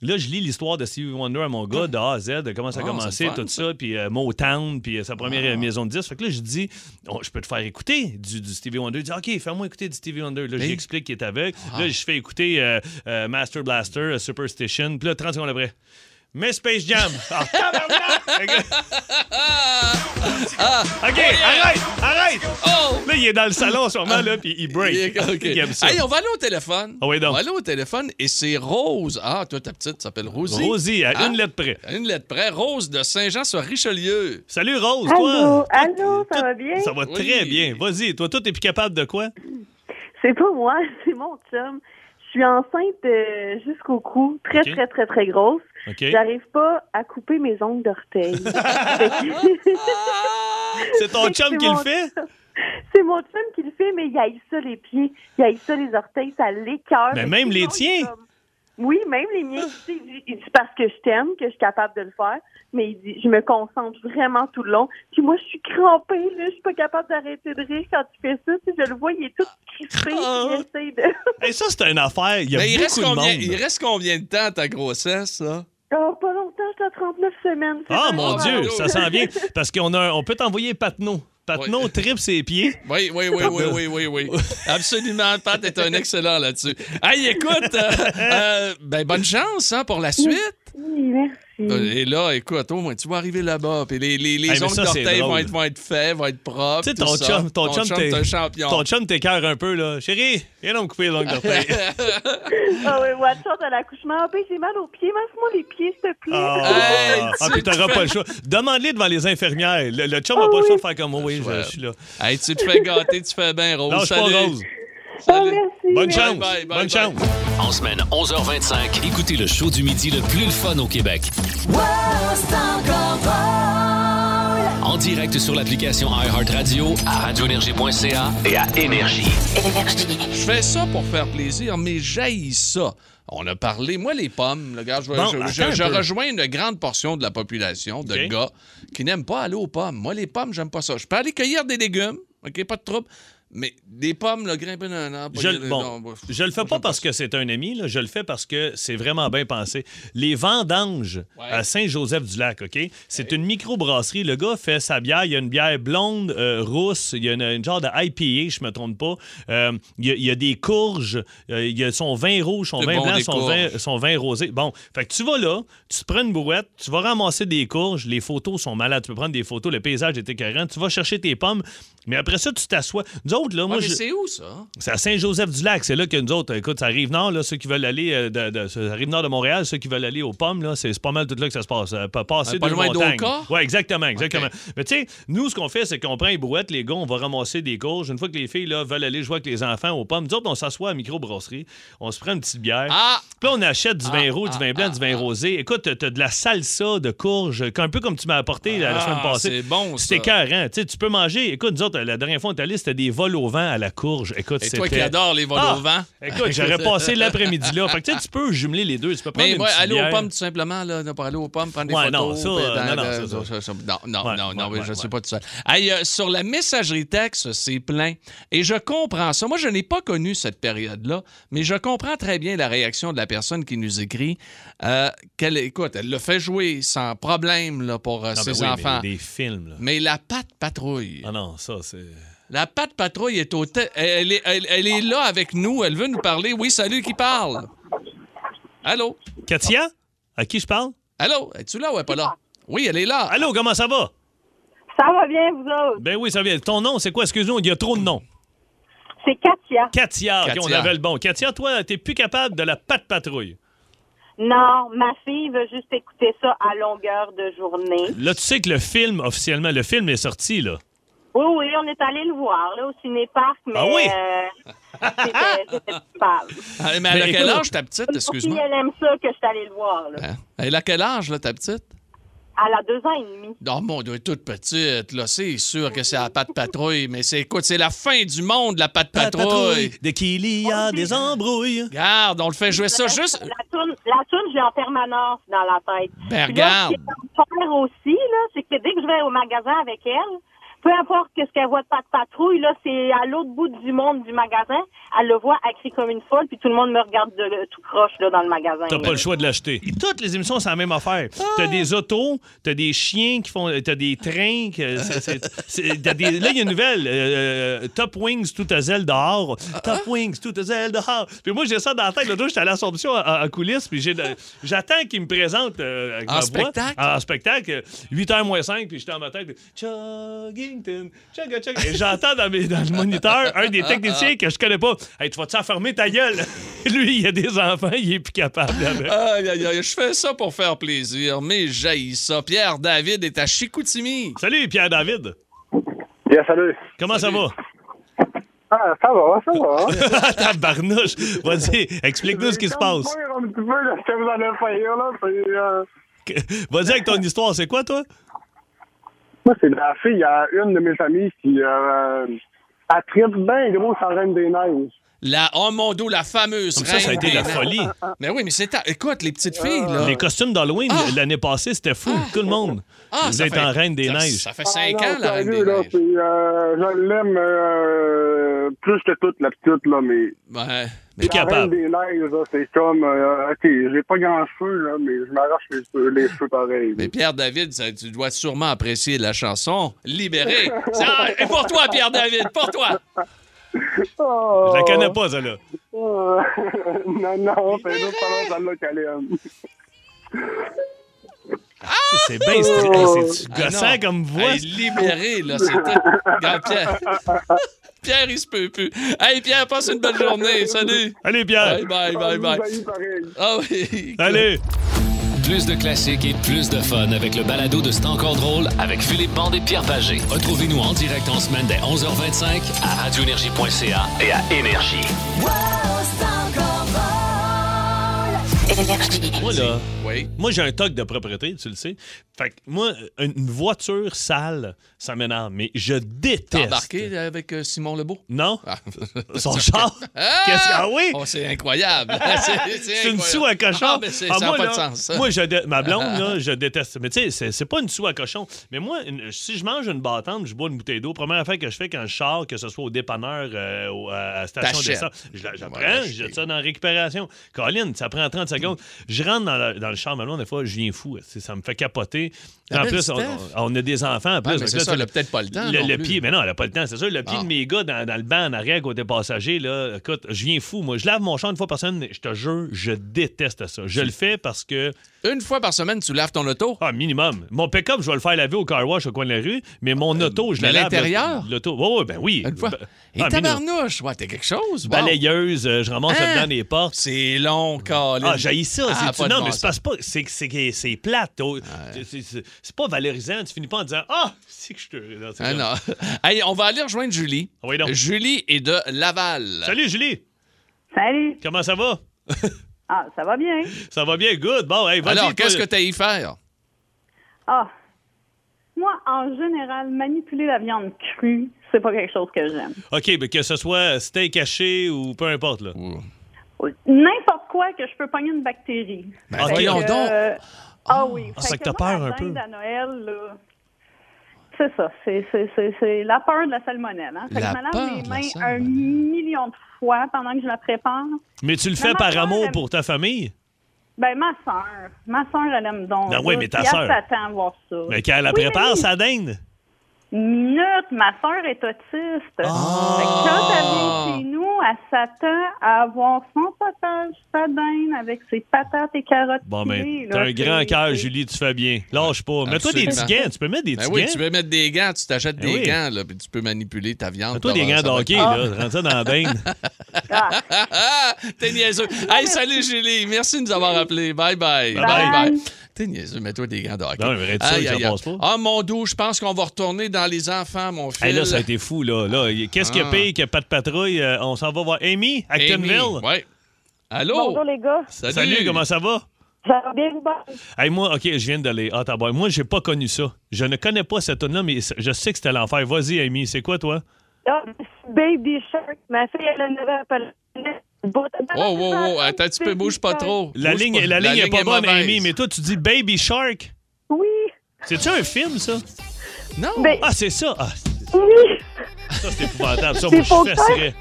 Speaker 2: Là, je lis l'histoire de Stevie Wonder à mon gars, de A à Z, de comment ça a
Speaker 3: Ah,
Speaker 2: commencé,
Speaker 3: fun,
Speaker 2: tout ça, puis euh, Motown, puis euh, sa première
Speaker 3: Ah.
Speaker 2: euh, maison de disques. Fait que là, je dis, oh, je peux te faire écouter du, du Stevie Wonder. Il dit, OK, fais-moi écouter du Stevie Wonder. Là,
Speaker 3: Hey.
Speaker 2: j'explique qu'il est aveugle.
Speaker 3: Ah.
Speaker 2: Là, je fais écouter Master Blaster, Superstition. Puis là, 30 secondes après, mais Space Jam. Ah, que- OK, arrête, arrête!
Speaker 3: Oh!
Speaker 2: Là, il est dans le salon en ce moment, là, puis il break.
Speaker 3: Il-
Speaker 2: ça.
Speaker 3: Hey, on va aller au téléphone.
Speaker 2: Ah oui, donc.
Speaker 3: On va aller au téléphone et c'est Rose. Ah, toi, ta petite s'appelle Rosie.
Speaker 2: Rosie, à
Speaker 3: Ah.
Speaker 2: une lettre près.
Speaker 3: À Une lettre près. Rose de Saint-Jean-sur-Richelieu.
Speaker 2: Salut Rose,
Speaker 6: Allô,
Speaker 2: toi?
Speaker 6: allô, ça
Speaker 2: Tout-
Speaker 6: va bien?
Speaker 2: Ça va
Speaker 3: Oui.
Speaker 2: très bien. Vas-y, toi, toi, t'es plus capable de quoi?
Speaker 6: C'est pas moi, c'est mon chum. Je suis enceinte euh, jusqu'au cou, très, très, très, très grosse. J'arrive pas à couper mes ongles d'orteil.
Speaker 2: C'est ton chum qui le fait?
Speaker 6: c'est mon chum qui le fait, mais il haït ça les pieds, il haït ça les orteils, ça l'écœure.
Speaker 2: Mais même les tiens?
Speaker 6: comme- Oui, même les miens. Tu sais, Il dit- il dit parce que je t'aime, que je suis capable de le faire, mais il dit je me concentre vraiment tout le long. Puis moi, je suis crampée, là, je suis pas capable d'arrêter de rire quand tu fais ça. Tu sais, je le vois, il est tout crispé,
Speaker 2: Oh.
Speaker 6: il essaye de...
Speaker 2: Et ça, c'est une affaire. Il y a
Speaker 3: Mais il reste,
Speaker 2: beaucoup de
Speaker 3: combien,
Speaker 2: monde.
Speaker 3: il reste combien de temps à ta grossesse, là?
Speaker 6: Oh, pas longtemps, j'étais à 39 semaines.
Speaker 2: Ah, mon. Dieu, ça s'en vient. Parce qu'on a, on peut t'envoyer Patno. Patnaud tripe ses pieds.
Speaker 3: Oui, oui, oui, oui, oui, oui, oui. Absolument, Pat est un excellent là-dessus. Hey, écoute, euh, euh, ben, bonne chance hein, pour la suite.
Speaker 6: Oui, merci.
Speaker 3: Euh, Et là, écoute, au moins, tu vas arriver là-bas, puis les, les, les
Speaker 2: Hey,
Speaker 3: ongles d'orteil vont être, vont être faits, vont être propres.
Speaker 2: Tu sais, ton chum, ton chum, t'es-
Speaker 3: un champion.
Speaker 2: Ton chum t'écœure un peu, là. Chérie, viens donc me couper les ongles d'orteil.
Speaker 6: Ah oui, watch out à l'accouchement. Ah ben, j'ai mal aux pieds. Masse-moi les pieds, s'il te plaît.
Speaker 2: Ah,
Speaker 3: Hey,
Speaker 2: ah, puis t'auras pas le choix. Demande-les devant les infirmières. Le, le chum n'a pas le choix de faire comme moi. Oui, je, je suis là.
Speaker 3: Hey, tu te fais gâter, tu fais bien, Rose.
Speaker 2: Lâche pas. Rose.
Speaker 3: Salut.
Speaker 6: merci.
Speaker 2: Bonne
Speaker 6: merci.
Speaker 2: chance.
Speaker 3: bye, bye,
Speaker 2: Bonne
Speaker 3: bye.
Speaker 2: chance.
Speaker 1: En semaine 11h25, écoutez le show du midi le plus le fun au Québec. En direct sur l'application iHeartRadio, à radioénergie.ca et à Énergie.
Speaker 3: Je fais ça pour faire plaisir, mais j'haïs ça. On a parlé, moi, les pommes, le gars, je,
Speaker 2: Bon,
Speaker 3: je-
Speaker 2: attends
Speaker 3: je-
Speaker 2: un
Speaker 3: je
Speaker 2: peu.
Speaker 3: rejoins une grande portion de la population de gars qui n'aiment pas aller aux pommes. Moi, les pommes, j'aime pas ça. Je peux aller cueillir des légumes, OK, pas de trouble, mais des pommes, le grimper d'un arbre...
Speaker 2: Je, bon,
Speaker 3: non, bah,
Speaker 2: je le fais pas parce que c'est un ami, là. je le fais parce que c'est vraiment bien pensé. Les vendanges
Speaker 3: Ouais.
Speaker 2: à Saint-Joseph-du-Lac, OK? C'est une microbrasserie. Le gars fait sa bière. Il y a une bière blonde, euh, rousse. Il y a une, une genre de IPA, je me trompe pas. Euh, il, y a, il y a des courges. Euh, il y a son vin rouge, son vin
Speaker 3: bon,
Speaker 2: blanc, son vin, son vin rosé. Bon, fait que tu vas là, tu te prends une brouette, tu vas ramasser des courges. Les photos sont malades. Tu peux prendre des photos. Le paysage est écœurant. Tu vas chercher tes pommes. Mais après ça, tu t'assois. Nous autres, là,
Speaker 3: Ouais,
Speaker 2: moi,
Speaker 3: mais
Speaker 2: je-
Speaker 3: c'est où, ça?
Speaker 2: c'est à Saint-Joseph-du-Lac. C'est là que nous autres, écoute, ça arrive nord, là, ceux qui veulent aller, euh, de, de- ça arrive nord de Montréal, ceux qui veulent aller aux pommes, là, c'est pas mal tout là que ça se passe. Ça peut passer
Speaker 3: Euh, pas loin d'Oka?
Speaker 2: Oui, exactement, exactement. Mais tu sais, nous, ce qu'on fait, c'est qu'on prend les brouettes, les gars, on va ramasser des courges. Une fois que les filles là, veulent aller jouer avec les enfants aux pommes, nous autres, on s'assoit à microbrasserie, on se prend une petite bière.
Speaker 3: Ah!
Speaker 2: Puis là, on achète du vin
Speaker 3: Ah,
Speaker 2: rouge, du
Speaker 3: ah,
Speaker 2: vin blanc,
Speaker 3: ah,
Speaker 2: du vin rosé. Écoute, t'as de la salsa de courge, un peu comme tu m'as apporté la, la semaine passée.
Speaker 3: c'est bon, ça.
Speaker 2: C'était carré. Tu peux manger. Écoute, nous autres, la dernière fois, on est allé, c'était des vols au vent à la courge. Écoute,
Speaker 3: Et toi qui adores les vols
Speaker 2: Ah!
Speaker 3: au vent.
Speaker 2: Écoute, j'aurais passé l'après-midi là. Fait que tu peux jumeler les deux. Tu peux prendre
Speaker 3: Mais
Speaker 2: une
Speaker 3: aller aux pommes, tout simplement, là, pour aller aux pommes, prendre des
Speaker 2: Ouais,
Speaker 3: photos.
Speaker 2: non, ça, euh,
Speaker 3: dans-
Speaker 2: non, non,
Speaker 3: dans-
Speaker 2: ça, ça.
Speaker 3: ça, ça, Non, non,
Speaker 2: Ouais,
Speaker 3: non, non,
Speaker 2: ouais,
Speaker 3: oui,
Speaker 2: ouais,
Speaker 3: je ne suis pas tout seul. Hey, euh, sur la messagerie texte, c'est plein. Et je comprends ça. Moi, je n'ai pas connu cette période-là, mais je comprends très bien la réaction de la personne qui nous écrit. Euh, qu'elle, écoute, elle le fait jouer sans problème là, pour euh,
Speaker 2: ben
Speaker 3: ses
Speaker 2: oui, mais
Speaker 3: enfants.
Speaker 2: Des films, là.
Speaker 3: Mais la patte patrouille.
Speaker 2: Ah non, ça, c'est.
Speaker 3: La patte patrouille est au te- elle, est, elle- elle est là avec nous. Elle veut nous parler. Oui, salut, qui parle? Allô?
Speaker 2: Katia? À qui je parle?
Speaker 3: Allô? Es-tu là ou elle est pas là? Oui, elle est là.
Speaker 2: Allô, comment ça va?
Speaker 6: Ça va bien, vous autres?
Speaker 2: Ben oui, ça vient. Ton nom, c'est quoi? Excuse-nous, il y a trop de noms.
Speaker 6: C'est Katia.
Speaker 2: Katia,
Speaker 3: Katia.
Speaker 2: on avait le bon. Katia, toi, t'es plus capable de la patte patrouille.
Speaker 6: Non, ma fille veut juste écouter ça à longueur de journée.
Speaker 2: Là, tu sais que le film, officiellement, le film est sorti, là.
Speaker 6: Oui, oui, on est allé le voir, là, au cinéparc, mais...
Speaker 2: Ah oui?
Speaker 6: euh, c'était- c'était coupable.
Speaker 3: Ah, mais elle
Speaker 2: Mais
Speaker 3: a quel
Speaker 2: écoute-
Speaker 3: âge, ta petite?
Speaker 6: Si
Speaker 3: Excuse-moi.
Speaker 6: elle aime ça que je suis allée le voir, là.
Speaker 3: Hein? Elle a quel âge, là, ta petite?
Speaker 6: Elle a deux ans et demi.
Speaker 3: Non, mon, elle doit être toute petite, là. C'est sûr que c'est la patte patrouille, mais c'est, écoute, c'est la fin du monde, la patte
Speaker 2: Patte
Speaker 3: patrouille.
Speaker 2: Dès qu'il y a des embrouilles.
Speaker 3: Regarde, on le fait jouer ça juste.
Speaker 6: La toune, la toune, j'ai en permanence dans la tête.
Speaker 3: Ben,
Speaker 6: Puis là,
Speaker 3: regarde.
Speaker 6: Ce qui est en faire aussi, là, c'est que dès que je vais au magasin avec elle, peu importe ce qu'elle voit de pas de patrouille, là, c'est à l'autre bout du monde du magasin. Elle le voit, elle crie comme une folle, puis tout le monde me regarde de, tout croche là, dans le magasin.
Speaker 2: T'as pas le choix de l'acheter. Toutes les émissions, c'est la même affaire. T'as des autos, t'as des chiens qui font. T'as des trains. que c'est- c'est- c'est- t'as des- là, il y a une nouvelle. euh, euh, Top Wings, tout à zèle dehors. Top Wings, tout à zèle dehors. Puis moi, j'ai ça dans la tête. L'autre jour, j'étais à l'Assomption en, en coulisses. Puis j'ai de- j'attends qu'il me présente euh, avec
Speaker 3: En
Speaker 2: ma voix.
Speaker 3: spectacle?
Speaker 2: En spectacle. 8h moins 5. Puis j'étais dans ma tête. puis, Chuggington, chugga, chugga. Et j'entends dans, mes- dans le moniteur un des techniciens que je connais pas. Hey, tu vas-tu enfermer ta gueule? Lui, il a des enfants, il est plus capable.
Speaker 3: Aïe, aïe, aïe, je fais ça pour faire plaisir, mais j'haïs ça. Pierre David est à Chicoutimi.
Speaker 2: Salut, Pierre-David.
Speaker 7: Bien, salut.
Speaker 2: Comment ça va?
Speaker 7: Ah, ça va, ça va.
Speaker 2: Tabarnouche. Vas-y, explique-nous ce qui se passe.
Speaker 7: Je vais vous dire un petit peu de ce que vous allez faire, là. Euh,
Speaker 2: Vas-y avec ton histoire. C'est quoi, toi?
Speaker 7: Moi, c'est la fille à une de mes amies qui euh, bien gros sur la Reine des Neiges.
Speaker 3: La, oh mon la fameuse
Speaker 2: Comme ça, ça a
Speaker 3: reine
Speaker 2: été la folie.
Speaker 3: Mais oui, mais c'est... ta- Écoute, les petites filles, là...
Speaker 2: Les costumes d'Halloween l'année passée, c'était fou. Tout le monde.
Speaker 3: Ah,
Speaker 2: Vous êtes
Speaker 3: fait-
Speaker 2: en Reine des
Speaker 3: ça-
Speaker 2: Neiges.
Speaker 3: Ça fait
Speaker 7: Ah,
Speaker 3: cinq
Speaker 7: non,
Speaker 3: ans, la Reine des
Speaker 7: là,
Speaker 3: Neiges.
Speaker 7: c'est, euh, je l'aime euh, plus que toute la petite, là, mais
Speaker 3: Ouais.
Speaker 2: Plus
Speaker 7: la Reine
Speaker 2: capable.
Speaker 7: des Neiges, là, c'est comme, euh, OK, j'ai pas grand cheveux, là, mais je m'arrache les cheveux, les cheveux pareils.
Speaker 3: Mais Pierre-David, tu dois sûrement apprécier la chanson Libéré. Ça- Et pour toi, Pierre-David, pour toi.
Speaker 7: Oh,
Speaker 2: Je la connais pas, ça, là.
Speaker 7: oh. non, non, c'est juste pendant celle-là qu'elle aime.
Speaker 2: C'est bien stri- hey, C'est
Speaker 3: Ah
Speaker 2: gossant
Speaker 3: non.
Speaker 2: comme voix?
Speaker 3: Hey, libéré, là, c'était... Regarde, Pierre. Pierre, il se peut plus. Hey, Pierre, passe une belle journée. Salut.
Speaker 2: Allez, Pierre.
Speaker 3: Bye, bye, bye, bye. Ah oui.
Speaker 2: Allez.
Speaker 1: Plus de classiques et plus de fun avec le balado de C'est encore drôle avec Philippe Bande et Pierre Pagé. Retrouvez-nous en direct en semaine dès 11h25 à radioénergie.ca et à Énergie.
Speaker 2: Moi, là,
Speaker 3: Oui.
Speaker 2: moi, j'ai un toc de propriété, tu le sais. Fait que moi, une voiture sale, ça m'énerve. Mais je
Speaker 3: T'as
Speaker 2: déteste.
Speaker 3: embarqué avec euh, Simon Lebeau?
Speaker 2: Non?
Speaker 3: Ah.
Speaker 2: Son char?
Speaker 3: Ah!
Speaker 2: Qu'est-ce que- Ah oui?
Speaker 3: Oh, c'est incroyable. c'est
Speaker 2: une sou à cochon.
Speaker 3: Ah, mais
Speaker 2: Ah,
Speaker 3: ça n'a
Speaker 2: moi,
Speaker 3: pas
Speaker 2: là,
Speaker 3: de sens.
Speaker 2: Moi, je dé- ma blonde, là, je déteste. Mais tu sais, c'est- pas une sou à cochon. Mais moi, une- si je mange une bâtante, je bois une bouteille d'eau. Première affaire que je fais quand je sors, que ce soit au dépanneur, euh, à la station d'essence, je la-
Speaker 3: Ouais,
Speaker 2: je jette ça dans la récupération. Colin, ça prend 30 secondes. Je rentre dans, la- dans le char, ma blonde, des fois, je viens fou. Ça me fait capoter. En plus, on, on a des enfants. En plus,
Speaker 3: Ouais, mais
Speaker 2: là,
Speaker 3: ça,
Speaker 2: tu-
Speaker 3: elle peut-être pas le temps.
Speaker 2: le,
Speaker 3: non
Speaker 2: le
Speaker 3: plus.
Speaker 2: pied, mais non, elle n'a pas le temps, c'est sûr. Le pied
Speaker 3: Ah.
Speaker 2: de mes gars dans, dans le banc en arrière côté passager, là, écoute, je viens fou. Moi, je lave mon char une fois par semaine, mais je te jure, je déteste ça. Je le fais parce que,
Speaker 3: Une fois par semaine, tu laves ton auto?
Speaker 2: ah, minimum. Mon pick-up, je vais le faire laver au car wash au coin de la rue, mais mon auto, je la lave.
Speaker 3: l'intérieur?
Speaker 2: L'auto, oh, ben oui.
Speaker 3: Une fois?
Speaker 2: Ben-
Speaker 3: Et
Speaker 2: ah,
Speaker 3: tabarnouche, ouais, t'as quelque chose?
Speaker 2: Balayeuse, euh, je ramasse
Speaker 3: Hein?
Speaker 2: dedans les portes.
Speaker 3: C'est long, Colin.
Speaker 2: Ah, j'ai ça.
Speaker 3: Ah,
Speaker 2: non, mais c'est pas. C'est c'est que c'est plate. C'est- pas valorisant. Tu finis pas en disant Ah, c'est que je te.
Speaker 3: Ah non. Hey, on va aller rejoindre Julie.
Speaker 2: Ah oui, donc.
Speaker 3: Julie est de Laval.
Speaker 2: Salut, Julie.
Speaker 6: Salut.
Speaker 2: Comment ça va?
Speaker 6: Ah, ça va bien.
Speaker 2: Ça va bien, good. Bon, hey, vas-y.
Speaker 3: Alors, qu'est-ce que t'as à y faire?
Speaker 6: Ah. Moi, en général, manipuler la viande crue, c'est pas quelque chose que j'aime.
Speaker 2: OK, mais que ce soit steak haché ou peu importe, là.
Speaker 6: N'importe quoi que je peux pogner une bactérie.
Speaker 3: Ben,
Speaker 2: Ok.
Speaker 3: voyons donc.
Speaker 6: euh, ah oui.
Speaker 2: Ah,
Speaker 6: Fait
Speaker 2: c'est que
Speaker 6: que
Speaker 2: t'as peur un peu.
Speaker 6: à Noël, là, c'est ça. C'est, c'est, c'est, c'est la peur de la salmonelle. Hein? Fait
Speaker 3: La
Speaker 6: que je me
Speaker 3: peur de
Speaker 6: les
Speaker 3: la
Speaker 6: mains un million de fois pendant que je la prépare.
Speaker 2: Mais tu le fais par
Speaker 6: soeur,
Speaker 2: amour pour ta famille?
Speaker 6: Ben, ma soeur. Ma soeur, elle aime donc.
Speaker 2: Ben oui, mais ta
Speaker 6: puis elle s'attend à voir ça.
Speaker 2: Mais quand elle la
Speaker 6: Oui,
Speaker 2: prépare, ça dinde.
Speaker 6: Minute, ma soeur est autiste.
Speaker 2: Ah!
Speaker 6: Fait que quand elle vient chez nous, elle s'attend à avoir son potage, sa dinde avec ses patates et carottes
Speaker 2: Bon, ben,
Speaker 6: pilées,
Speaker 2: t'as un grand cœur, Julie, tu fais bien. Lâche pas. Mets-toi des petits gants. Tu peux mettre des
Speaker 3: Ben
Speaker 2: petits
Speaker 3: oui,
Speaker 2: gants.
Speaker 3: tu veux mettre des gants, tu t'achètes
Speaker 2: Ben
Speaker 3: des
Speaker 2: oui.
Speaker 3: gants, là, puis tu peux manipuler ta viande.
Speaker 2: Mets-toi des gants de
Speaker 3: ça va
Speaker 2: hockey,
Speaker 3: être-
Speaker 2: là. Rentre ça dans la dinde.
Speaker 6: Ah,
Speaker 3: Ah, T'es niaiseux. Hey, salut Julie. Merci de nous avoir appelés. Bye bye.
Speaker 2: Bye
Speaker 3: Bye
Speaker 6: bye.
Speaker 3: bye. T'es niaiseux. Mets-toi des gants de hockey.
Speaker 2: Non, mais
Speaker 3: aïe.
Speaker 2: pas.
Speaker 3: Ah, mon dos, je pense qu'on va retourner dans les enfants, mon fils.
Speaker 2: Hey, là, ça a été fou, là. là Qu'est-ce qu'il y a
Speaker 3: Ah.
Speaker 2: pire que pas de patrouille? Euh, on s'en va voir Amy, Actonville.
Speaker 3: Ouais. Allô?
Speaker 6: Bonjour les gars.
Speaker 3: Salut.
Speaker 2: Salut, comment ça va?
Speaker 6: Ça va bien, bon?
Speaker 2: Hey, moi, OK, je viens d'aller. Ah, tabac. Moi, j'ai pas connu ça. Je ne connais pas cette tune là mais je sais que c'était l'enfer. Vas-y, Amy, c'est quoi, toi?
Speaker 6: Ah, Baby Shark. Ma fille, elle a 9 ans.
Speaker 3: Oh, wow, wow. Attends, tu peux bouge pas trop.
Speaker 2: La
Speaker 3: Bouge
Speaker 2: ligne,
Speaker 3: pas.
Speaker 2: la ligne est pas bonne. Amy, mais toi, tu dis Baby Shark.
Speaker 6: Oui,
Speaker 2: C'est-tu un film, ça?
Speaker 3: Non.
Speaker 6: ben,
Speaker 2: Ah, c'est ça. Ah,
Speaker 6: oui.
Speaker 2: ça, c'est épouvantable. Ça, moi, je fesserais.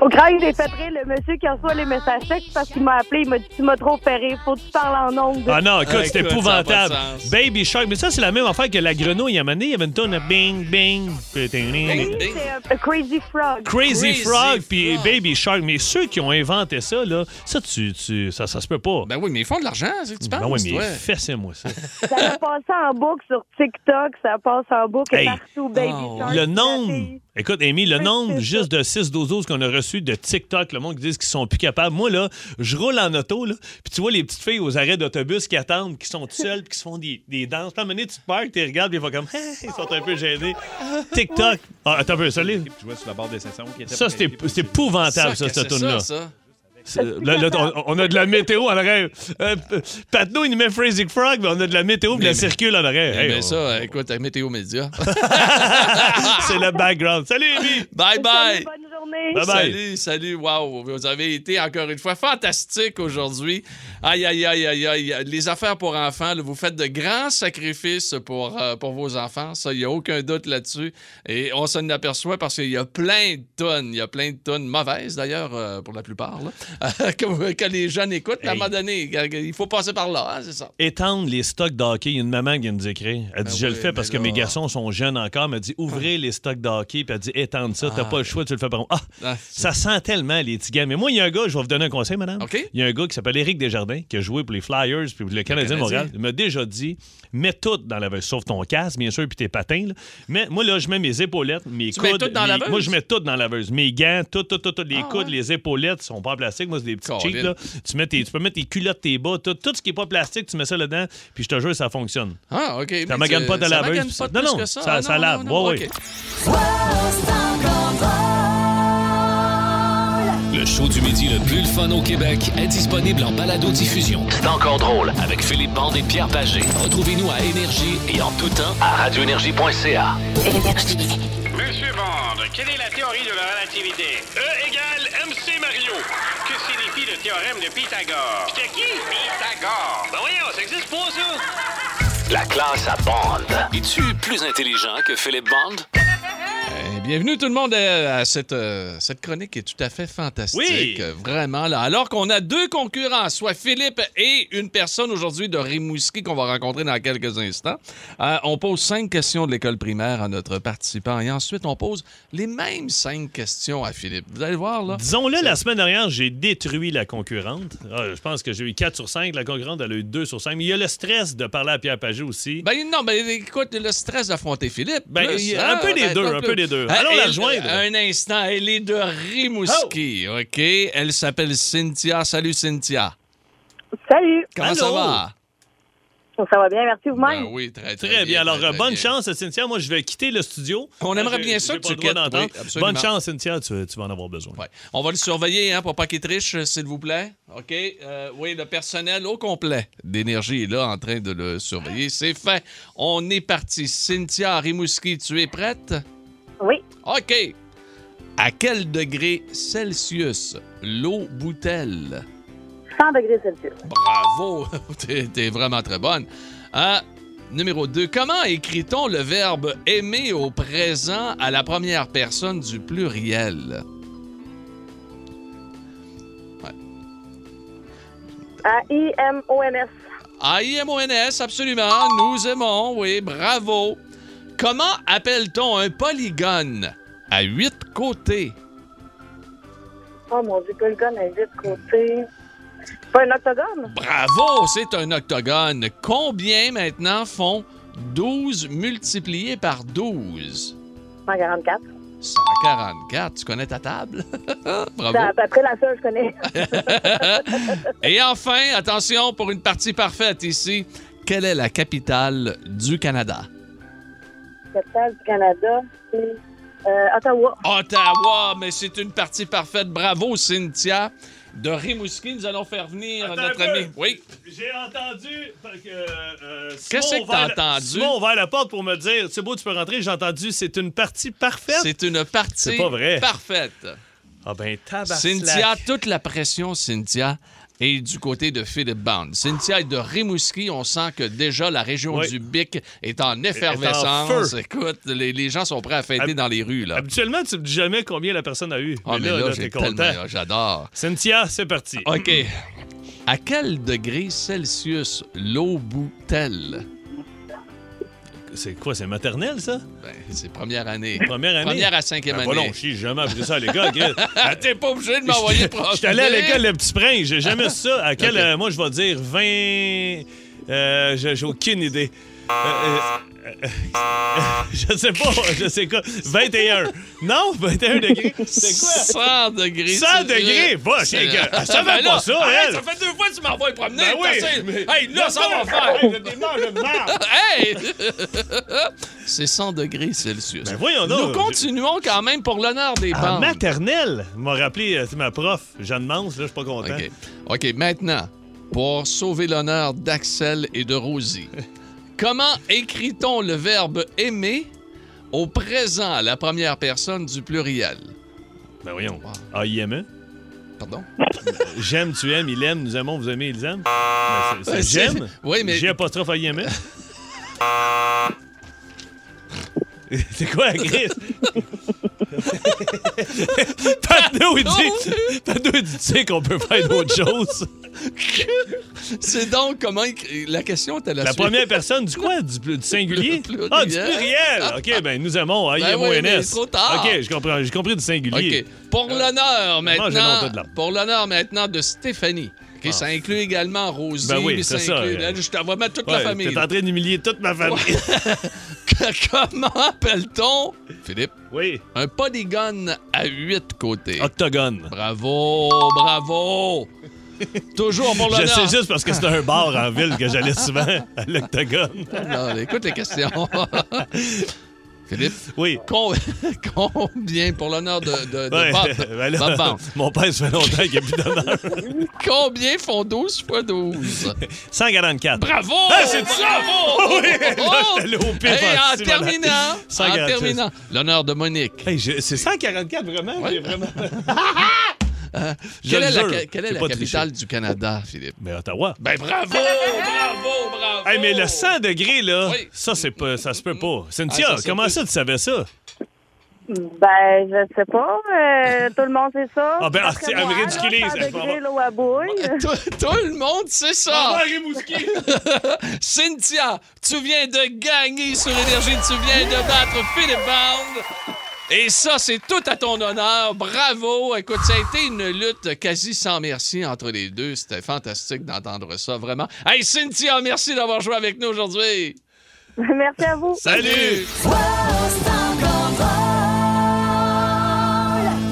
Speaker 6: Au grand, j'ai fait rire le monsieur qui reçoit les messages textes parce qu'il m'a appelé. Il m'a dit Tu m'as trop fait rire. Faut que tu parles en ondes.
Speaker 2: Ah non, écoute,
Speaker 3: Ah,
Speaker 2: c'est
Speaker 3: écoute,
Speaker 2: épouvantable.
Speaker 3: ça a pas de sens.
Speaker 2: Baby Shark. Mais ça, c'est la même affaire que la grenouille. À donné, il y avait une tonne de bing, bing.
Speaker 6: Oui, c'est euh, Crazy Frog.
Speaker 2: Crazy,
Speaker 3: Crazy
Speaker 2: Frog puis
Speaker 3: Frog.
Speaker 2: Baby Shark. Mais ceux qui ont inventé ça, là, ça, tu, tu, ça, ça se peut pas.
Speaker 3: Ben oui, mais ils font de l'argent, c'est que tu penses,
Speaker 2: Ben oui, mais
Speaker 3: toi.
Speaker 2: fessez-moi ça.
Speaker 6: Ça a passé en boucle sur TikTok. Ça passe en boucle
Speaker 2: Hey.
Speaker 6: partout. Baby
Speaker 3: Oh.
Speaker 6: Shark.
Speaker 2: Le
Speaker 6: La
Speaker 2: nombre,
Speaker 6: fille.
Speaker 2: écoute, Amy, le nombre juste de 6 12 qu'on a reçu de TikTok, le monde qui dit qu'ils sont plus capables. Moi, là, je roule en auto, là, puis tu vois les petites filles aux arrêts d'autobus qui attendent, qui sont seules, puis qui se font des, des danses. Puis à un moment donné, tu te parques, tu les regardes, puis ils font comme, ils sont un peu gênés. TikTok. Ah, attends un peu, ça, les-
Speaker 8: sur la barre des sessions qui était
Speaker 2: ça, c'était c'est épouvantable, ça, cette tune-là. Là, là, on, on a de la météo en arrière. Euh, Patno, il nous met Crazy Frog, mais on a de la météo qui la circule en arrière. Hey, on-
Speaker 3: ça, écoute, à Météo Média.
Speaker 2: c'est le background. Salut, Amy!
Speaker 3: bye bye.
Speaker 6: Bonne journée.
Speaker 2: Bye bye.
Speaker 3: Salut, salut, wow, vous avez été encore une fois fantastique aujourd'hui. Aïe, aïe, aïe, aïe, aïe. Les affaires pour enfants, là, vous faites de grands sacrifices pour, euh, pour vos enfants, ça, il n'y a aucun doute là-dessus. Et on s'en aperçoit parce qu'il y a plein de tonnes, il y a plein de tonnes mauvaises d'ailleurs, euh, pour la plupart, là, que, que les jeunes écoutent. À un moment donné, il faut passer par là, hein, c'est ça.
Speaker 2: Étendre les stocks d'hockey. Il y a une maman qui vient nous écrire. Elle dit
Speaker 3: Ben
Speaker 2: Je le fais parce que mes garçons sont jeunes encore. Elle m'a dit Ouvrez les stocks d'hockey. Puis elle dit Étendre ça. T'as
Speaker 3: Ah.
Speaker 2: pas le choix, tu le fais par Ah,
Speaker 3: Ah,
Speaker 2: ça sent tellement les petits gars. Mais moi, il y a un gars, je vais vous donner un conseil, madame.
Speaker 3: OK.
Speaker 2: Il y a un gars qui s'appelle Éric Desjardins qui a joué pour les Flyers puis pour le Canadien de. Montréal. Il m'a déjà dit Mets tout dans la laveuse, sauf ton casque, bien sûr, puis tes patins. là. Mais moi, là, je mets mes épaulettes, mes
Speaker 3: Tu
Speaker 2: coudes.
Speaker 3: mets tout dans la?
Speaker 2: Moi, je mets tout dans la laveuse. Mes gants, tout, tout, tout, tout, les
Speaker 3: Ah,
Speaker 2: coudes,
Speaker 3: ouais?
Speaker 2: les épaulettes sont pas en plastique. Moi, c'est des petits cheats, là. Tu, mets tes- tu peux mettre tes culottes, tes bas, tout, tout ce qui est pas plastique, tu mets ça là-dedans, puis je te jure, ça fonctionne.
Speaker 3: Ah, OK.
Speaker 2: Ça magane pas de
Speaker 3: ça
Speaker 2: laveuse,
Speaker 3: magane
Speaker 2: puis
Speaker 3: pas
Speaker 2: ça-
Speaker 3: de
Speaker 2: non,
Speaker 3: plus
Speaker 2: non,
Speaker 3: que ça. non,
Speaker 2: lave.
Speaker 3: non, non,
Speaker 2: Ouais,
Speaker 1: Le show du midi le plus le fun au Québec est disponible en balado-diffusion. C'est encore drôle avec Philippe Bande et Pierre Pagé. Retrouvez-nous à Énergie et en tout temps à radioénergie.ca.
Speaker 4: Monsieur Bond, quelle est la théorie de la relativité? E égale MC Mario. Que signifie le théorème de Pythagore? C'était qui? Pythagore. Ben voyons, ça existe pas, ça?
Speaker 1: La classe à Bond. Es-tu plus intelligent que Philippe Bond?
Speaker 3: Eh, Bienvenue tout le monde à, à cette, euh, cette chronique qui est tout à fait fantastique.
Speaker 2: Oui.
Speaker 3: Euh, Vraiment, là. Alors qu'on a deux concurrents, soit Philippe et une personne aujourd'hui de Rimouski qu'on va rencontrer dans quelques instants. Euh, on pose cinq questions de l'école primaire à notre participant et ensuite on pose les mêmes cinq questions à Philippe. Vous allez voir, là.
Speaker 2: Disons-le, la semaine dernière, j'ai détruit la concurrente. Ah, je pense que j'ai eu 4 sur 5. La concurrente, elle a eu 2 sur 5. Mais il y a le stress de parler à Pierre Pagé aussi.
Speaker 3: Ben non, ben écoute, le stress d'affronter Philippe.
Speaker 2: Ben,
Speaker 3: plus,
Speaker 2: il y a un
Speaker 3: hein,
Speaker 2: peu des
Speaker 3: ben,
Speaker 2: deux, un peu des deux.
Speaker 3: Ah,
Speaker 2: Allons la
Speaker 3: elle-
Speaker 2: rejoindre.
Speaker 3: Un instant, elle est de Rimouski,
Speaker 2: Oh!
Speaker 3: OK? Elle s'appelle Cynthia. Salut, Cynthia.
Speaker 6: Salut.
Speaker 3: Comment ça va?
Speaker 6: Ça va bien, merci vous-même?
Speaker 3: Ben oui, très, très,
Speaker 2: Très bien. Alors,
Speaker 3: très,
Speaker 2: euh,
Speaker 3: très
Speaker 2: bonne
Speaker 3: bien.
Speaker 2: chance, Cynthia. Moi, je vais quitter le studio.
Speaker 3: On aimerait bien ça que tu quittes, oui.
Speaker 2: Bonne chance, Cynthia. Tu, tu vas en avoir besoin.
Speaker 3: Ouais. On va le surveiller hein, pour pas qu'il triche, euh, s'il vous plaît. OK? Euh, oui, le personnel au complet d'énergie est là en train de le surveiller. C'est fait. On est parti. Cynthia Rimouski, tu es prête? OK. À quel degré Celsius l'eau bout-elle?
Speaker 6: 100 degrés Celsius.
Speaker 3: Bravo! T'es t'es vraiment très bonne. Euh, numéro 2. Comment écrit-on le verbe aimer au présent à la première personne du pluriel?
Speaker 6: A-I-M-O-N-S.
Speaker 3: A-I-M-O-N-S, absolument. Nous aimons, oui, bravo. Comment appelle-t-on un polygone? À huit côtés?
Speaker 6: Oh mon Dieu, polygone à 8 côtés. C'est pas un octogone?
Speaker 3: Bravo, c'est un octogone. Combien maintenant font 12 multiplié par 12?
Speaker 6: 144.
Speaker 3: 144. Tu connais ta table? Bravo.
Speaker 6: C'est à peu près la seule que je connais.
Speaker 3: Et enfin, attention pour une partie parfaite ici. Quelle est la capitale du Canada?
Speaker 6: Capitale du Canada, c'est euh, Ottawa.
Speaker 3: Ottawa, mais c'est une partie parfaite. Bravo, Cynthia. De Rimouski, nous allons faire venir
Speaker 2: Attends
Speaker 3: notre ami. Oui.
Speaker 2: J'ai entendu que. euh,
Speaker 3: Qu'est-ce que t'as entendu?
Speaker 2: Simon a ouvert la porte pour me dire C'est beau, tu peux rentrer. J'ai entendu C'est une partie parfaite.
Speaker 3: C'est une partie
Speaker 2: C'est pas vrai.
Speaker 3: parfaite.
Speaker 2: Ah ben, tabarnak.
Speaker 3: Cynthia, toute la pression, Cynthia, est du côté de Philippe. Cynthia est de Rimouski. On sent que déjà la région
Speaker 2: Oui.
Speaker 3: du Bic est en effervescence. Écoute, les, les gens sont prêts à fêter
Speaker 2: Hab-
Speaker 3: dans les rues. Là.
Speaker 2: Habituellement, tu me dis jamais combien la personne a eu.
Speaker 3: Ah, mais là,
Speaker 2: là,
Speaker 3: j'ai
Speaker 2: t'es content.
Speaker 3: tellement... J'adore.
Speaker 2: Cynthia, c'est parti.
Speaker 3: OK. À quel degré Celsius l'eau bout-elle?
Speaker 2: C'est quoi, c'est maternel, ça?
Speaker 3: Ben, c'est première année.
Speaker 2: Première année?
Speaker 3: Première à cinquième
Speaker 2: Ben,
Speaker 3: année.
Speaker 2: voilà, j'ai jamais appris ça à l'école.
Speaker 3: Ah, T'es pas obligé de m'envoyer
Speaker 2: Je suis allé à l'école Le Petit Prince, j'ai jamais ça. À quel, euh, moi, je vais dire 20. Euh, j'ai aucune idée. Euh, euh, euh, je sais pas, je sais quoi. 21. Non, 21 degrés. C'est quoi?
Speaker 3: 100 degrés.
Speaker 2: 100
Speaker 3: Celsius.
Speaker 2: degrés? Va,
Speaker 3: C'est-
Speaker 2: elle
Speaker 3: Ça
Speaker 2: savait
Speaker 3: fait
Speaker 2: pas
Speaker 3: là.
Speaker 2: ça,
Speaker 3: Arrête,
Speaker 2: elle.
Speaker 3: Ça fait deux fois que tu m'envoies promener.
Speaker 2: Ben oui, mais-
Speaker 3: Hey, là, ça va faire.
Speaker 2: Hey.
Speaker 3: Hey! C'est 100 degrés Celsius.
Speaker 2: Ben voyons donc.
Speaker 3: Nous continuons quand même pour l'honneur des
Speaker 2: En
Speaker 3: bandes.
Speaker 2: maternelle, m'a rappelé, c'est ma prof, Jeanne Mance, là, je suis pas content.
Speaker 3: OK. OK, maintenant, pour sauver l'honneur d'Axel et de Rosie, comment écrit-on le verbe aimer au présent à la première personne du pluriel?
Speaker 2: Ben voyons.
Speaker 3: Wow.
Speaker 2: A-I-M-E.
Speaker 3: Pardon?
Speaker 2: J'aime, tu aimes, il aime, nous aimons, vous aimez, ils aiment. Ben, c'est-
Speaker 3: Ben,
Speaker 2: c'est- j'aime.
Speaker 3: Oui, mais-
Speaker 2: J'ai apostrophe A-I-M-E. C'est quoi, Chris? Patno, il dit, Patno, il dit, tu sais qu'on peut faire d'autres choses.
Speaker 3: C'est donc comment. La question était la,
Speaker 2: La
Speaker 3: suite.
Speaker 2: première personne du quoi? Du, du singulier?
Speaker 3: Pluriel.
Speaker 2: Ah, du pluriel! OK, ben nous aimons,
Speaker 3: Ben
Speaker 2: A-I-M-O-N-S.
Speaker 3: oui, mais trop tard.
Speaker 2: OK, j'ai compris du singulier.
Speaker 3: OK. Pour l'honneur
Speaker 2: autre de
Speaker 3: maintenant. Pour l'honneur maintenant de Stéphanie. OK, Ça inclut également Rosie.
Speaker 2: Ben oui,
Speaker 3: mais
Speaker 2: c'est ça,
Speaker 3: inclut-
Speaker 2: euh.
Speaker 3: là, je t'en vais mettre toute
Speaker 2: Ouais,
Speaker 3: la famille.
Speaker 2: T'es en train d'humilier toute ma famille.
Speaker 3: Comment appelle-t-on, Philippe,
Speaker 2: oui.
Speaker 3: un polygone à huit côtés?
Speaker 2: Octogone.
Speaker 3: Bravo, bravo. Toujours pour
Speaker 2: Je
Speaker 3: l'honneur.
Speaker 2: sais juste parce que c'est un bar en ville que j'allais souvent à l'Octogone.
Speaker 3: Non, écoute les questions. Philippe,
Speaker 2: Oui.
Speaker 3: combien pour l'honneur de, de, de
Speaker 2: Ouais,
Speaker 3: Bob?
Speaker 2: ben là,
Speaker 3: Bob
Speaker 2: mon père, ça fait longtemps qu'il n'y a plus d'honneur.
Speaker 3: Combien font 12 fois 12?
Speaker 2: 144.
Speaker 3: Bravo!
Speaker 2: Ah, c'est ça!
Speaker 3: Bravo!
Speaker 2: Oui, là, j'étais allé au pif
Speaker 3: Hey, en
Speaker 2: en
Speaker 3: terminant, en
Speaker 2: 146.
Speaker 3: terminant, l'honneur de Monique.
Speaker 2: Hey, c'est 144 vraiment?
Speaker 3: Ouais.
Speaker 2: Vraiment...
Speaker 3: Quelle
Speaker 2: le
Speaker 3: est la, quelle est capitale du Canada, Philippe?
Speaker 2: Mais Ottawa.
Speaker 3: Ben bravo, bravo, bravo!
Speaker 2: Hey, mais le 100 degrés, là,
Speaker 3: Oui.
Speaker 2: ça, c'est pas, ça se peut pas. Cynthia,
Speaker 3: Ah, ça se
Speaker 2: comment ça, tu savais ça?
Speaker 6: Ben, je sais pas. euh, tout le monde sait ça.
Speaker 2: Ah, ben, ah, c'est-
Speaker 6: moi,
Speaker 2: ridiculise.
Speaker 6: 100
Speaker 2: Elle va
Speaker 6: degrés, l'eau à bouille.
Speaker 3: Tout, tout le monde sait ça!
Speaker 2: Rimouski!
Speaker 3: Cynthia, tu viens de gagner sur Énergie, tu viens de battre Philippe Band. Et ça, c'est tout à ton honneur. Bravo. Écoute, ça a été une lutte quasi sans merci entre les deux. C'était fantastique d'entendre ça, vraiment. Hey, Cynthia, merci d'avoir joué avec nous aujourd'hui.
Speaker 6: Merci à vous.
Speaker 2: Salut!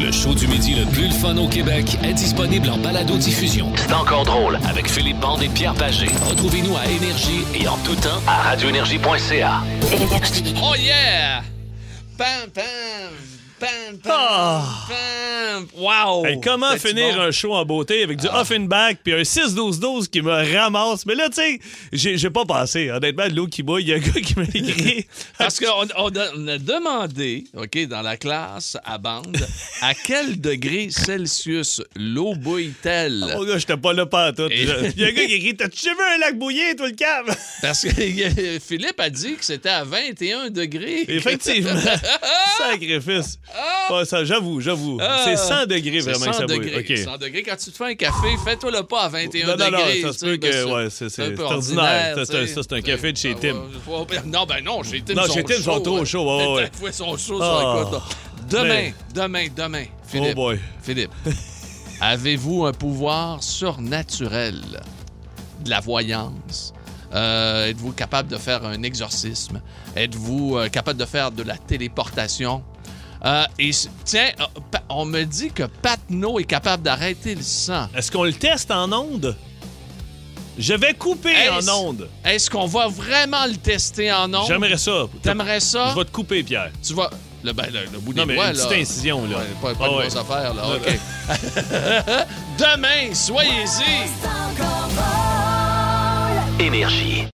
Speaker 1: Le show du midi le plus le fun au Québec est disponible en balado-diffusion. C'est encore drôle avec Philippe Bande et Pierre Pagé. Retrouvez-nous à Énergie et en tout temps à radioénergie.ca.
Speaker 3: Oh yeah! Pam, pam, pam, pam,
Speaker 2: Ah.
Speaker 3: pam. Wow!
Speaker 2: Hey, comment finir
Speaker 3: bon?
Speaker 2: un show en beauté avec du Offenbach puis un 6-12-12 qui me ramasse? Mais là, tu sais, j'ai j'ai pas passé. Honnêtement, l'eau qui bouille, il y a un gars qui m'a écrit.
Speaker 3: Parce qu'on on a, on a demandé, OK, dans la classe à bande, à quel degré Celsius l'eau bouille-t-elle?
Speaker 2: Oh, gars, j'étais pas là pas tout. Il y a un gars qui écrit T'as-tu vu un lac bouillé, toi, le cave?
Speaker 3: Parce que Philippe a dit que c'était à 21 degrés.
Speaker 2: Effectivement. Sacrifice. Ouais, ça, j'avoue, j'avoue.
Speaker 3: Ah.
Speaker 2: c'est 100 degrés vraiment que
Speaker 3: 100
Speaker 2: ça bouille.
Speaker 3: degrés.
Speaker 2: OK.
Speaker 3: 100 degrés. Quand tu te fais un café, fais-toi le pas à 21
Speaker 2: Non, non, non,
Speaker 3: degrés.
Speaker 2: ça se peut que- ouais, c'est- ordinaire. Ça, ça, c'est un café de chez
Speaker 3: Ah,
Speaker 2: Tim.
Speaker 3: Non, ben non, chez Tim,
Speaker 2: Non,
Speaker 3: ils
Speaker 2: chez Tim, ils sont trop chauds, ouais, ouais.
Speaker 3: Ils sont chauds
Speaker 2: Ah.
Speaker 3: sur la côte. Demain, demain, demain, Philippe.
Speaker 2: Oh boy.
Speaker 3: Philippe, avez-vous un pouvoir surnaturel? De la voyance? Euh, Êtes-vous capable de faire un exorcisme? Êtes-vous euh, capable de faire de la téléportation? Euh, et tiens, euh, on me dit que Patno est capable d'arrêter le sang.
Speaker 2: Est-ce qu'on le teste en onde? Je vais couper
Speaker 3: Est-ce-
Speaker 2: en onde.
Speaker 3: Est-ce qu'on va vraiment le tester en ondes?
Speaker 2: J'aimerais ça.
Speaker 3: T'aimerais ça?
Speaker 2: Je vais te couper, Pierre.
Speaker 3: Tu vas... Le, ben, le, le bout
Speaker 2: Non,
Speaker 3: des
Speaker 2: mais
Speaker 3: doigts,
Speaker 2: une
Speaker 3: là.
Speaker 2: petite incision, là.
Speaker 3: Ouais, pas pas
Speaker 2: Ah
Speaker 3: de
Speaker 2: ouais.
Speaker 3: grosse affaire, là. OK. Demain, soyez-y.
Speaker 1: Énergie.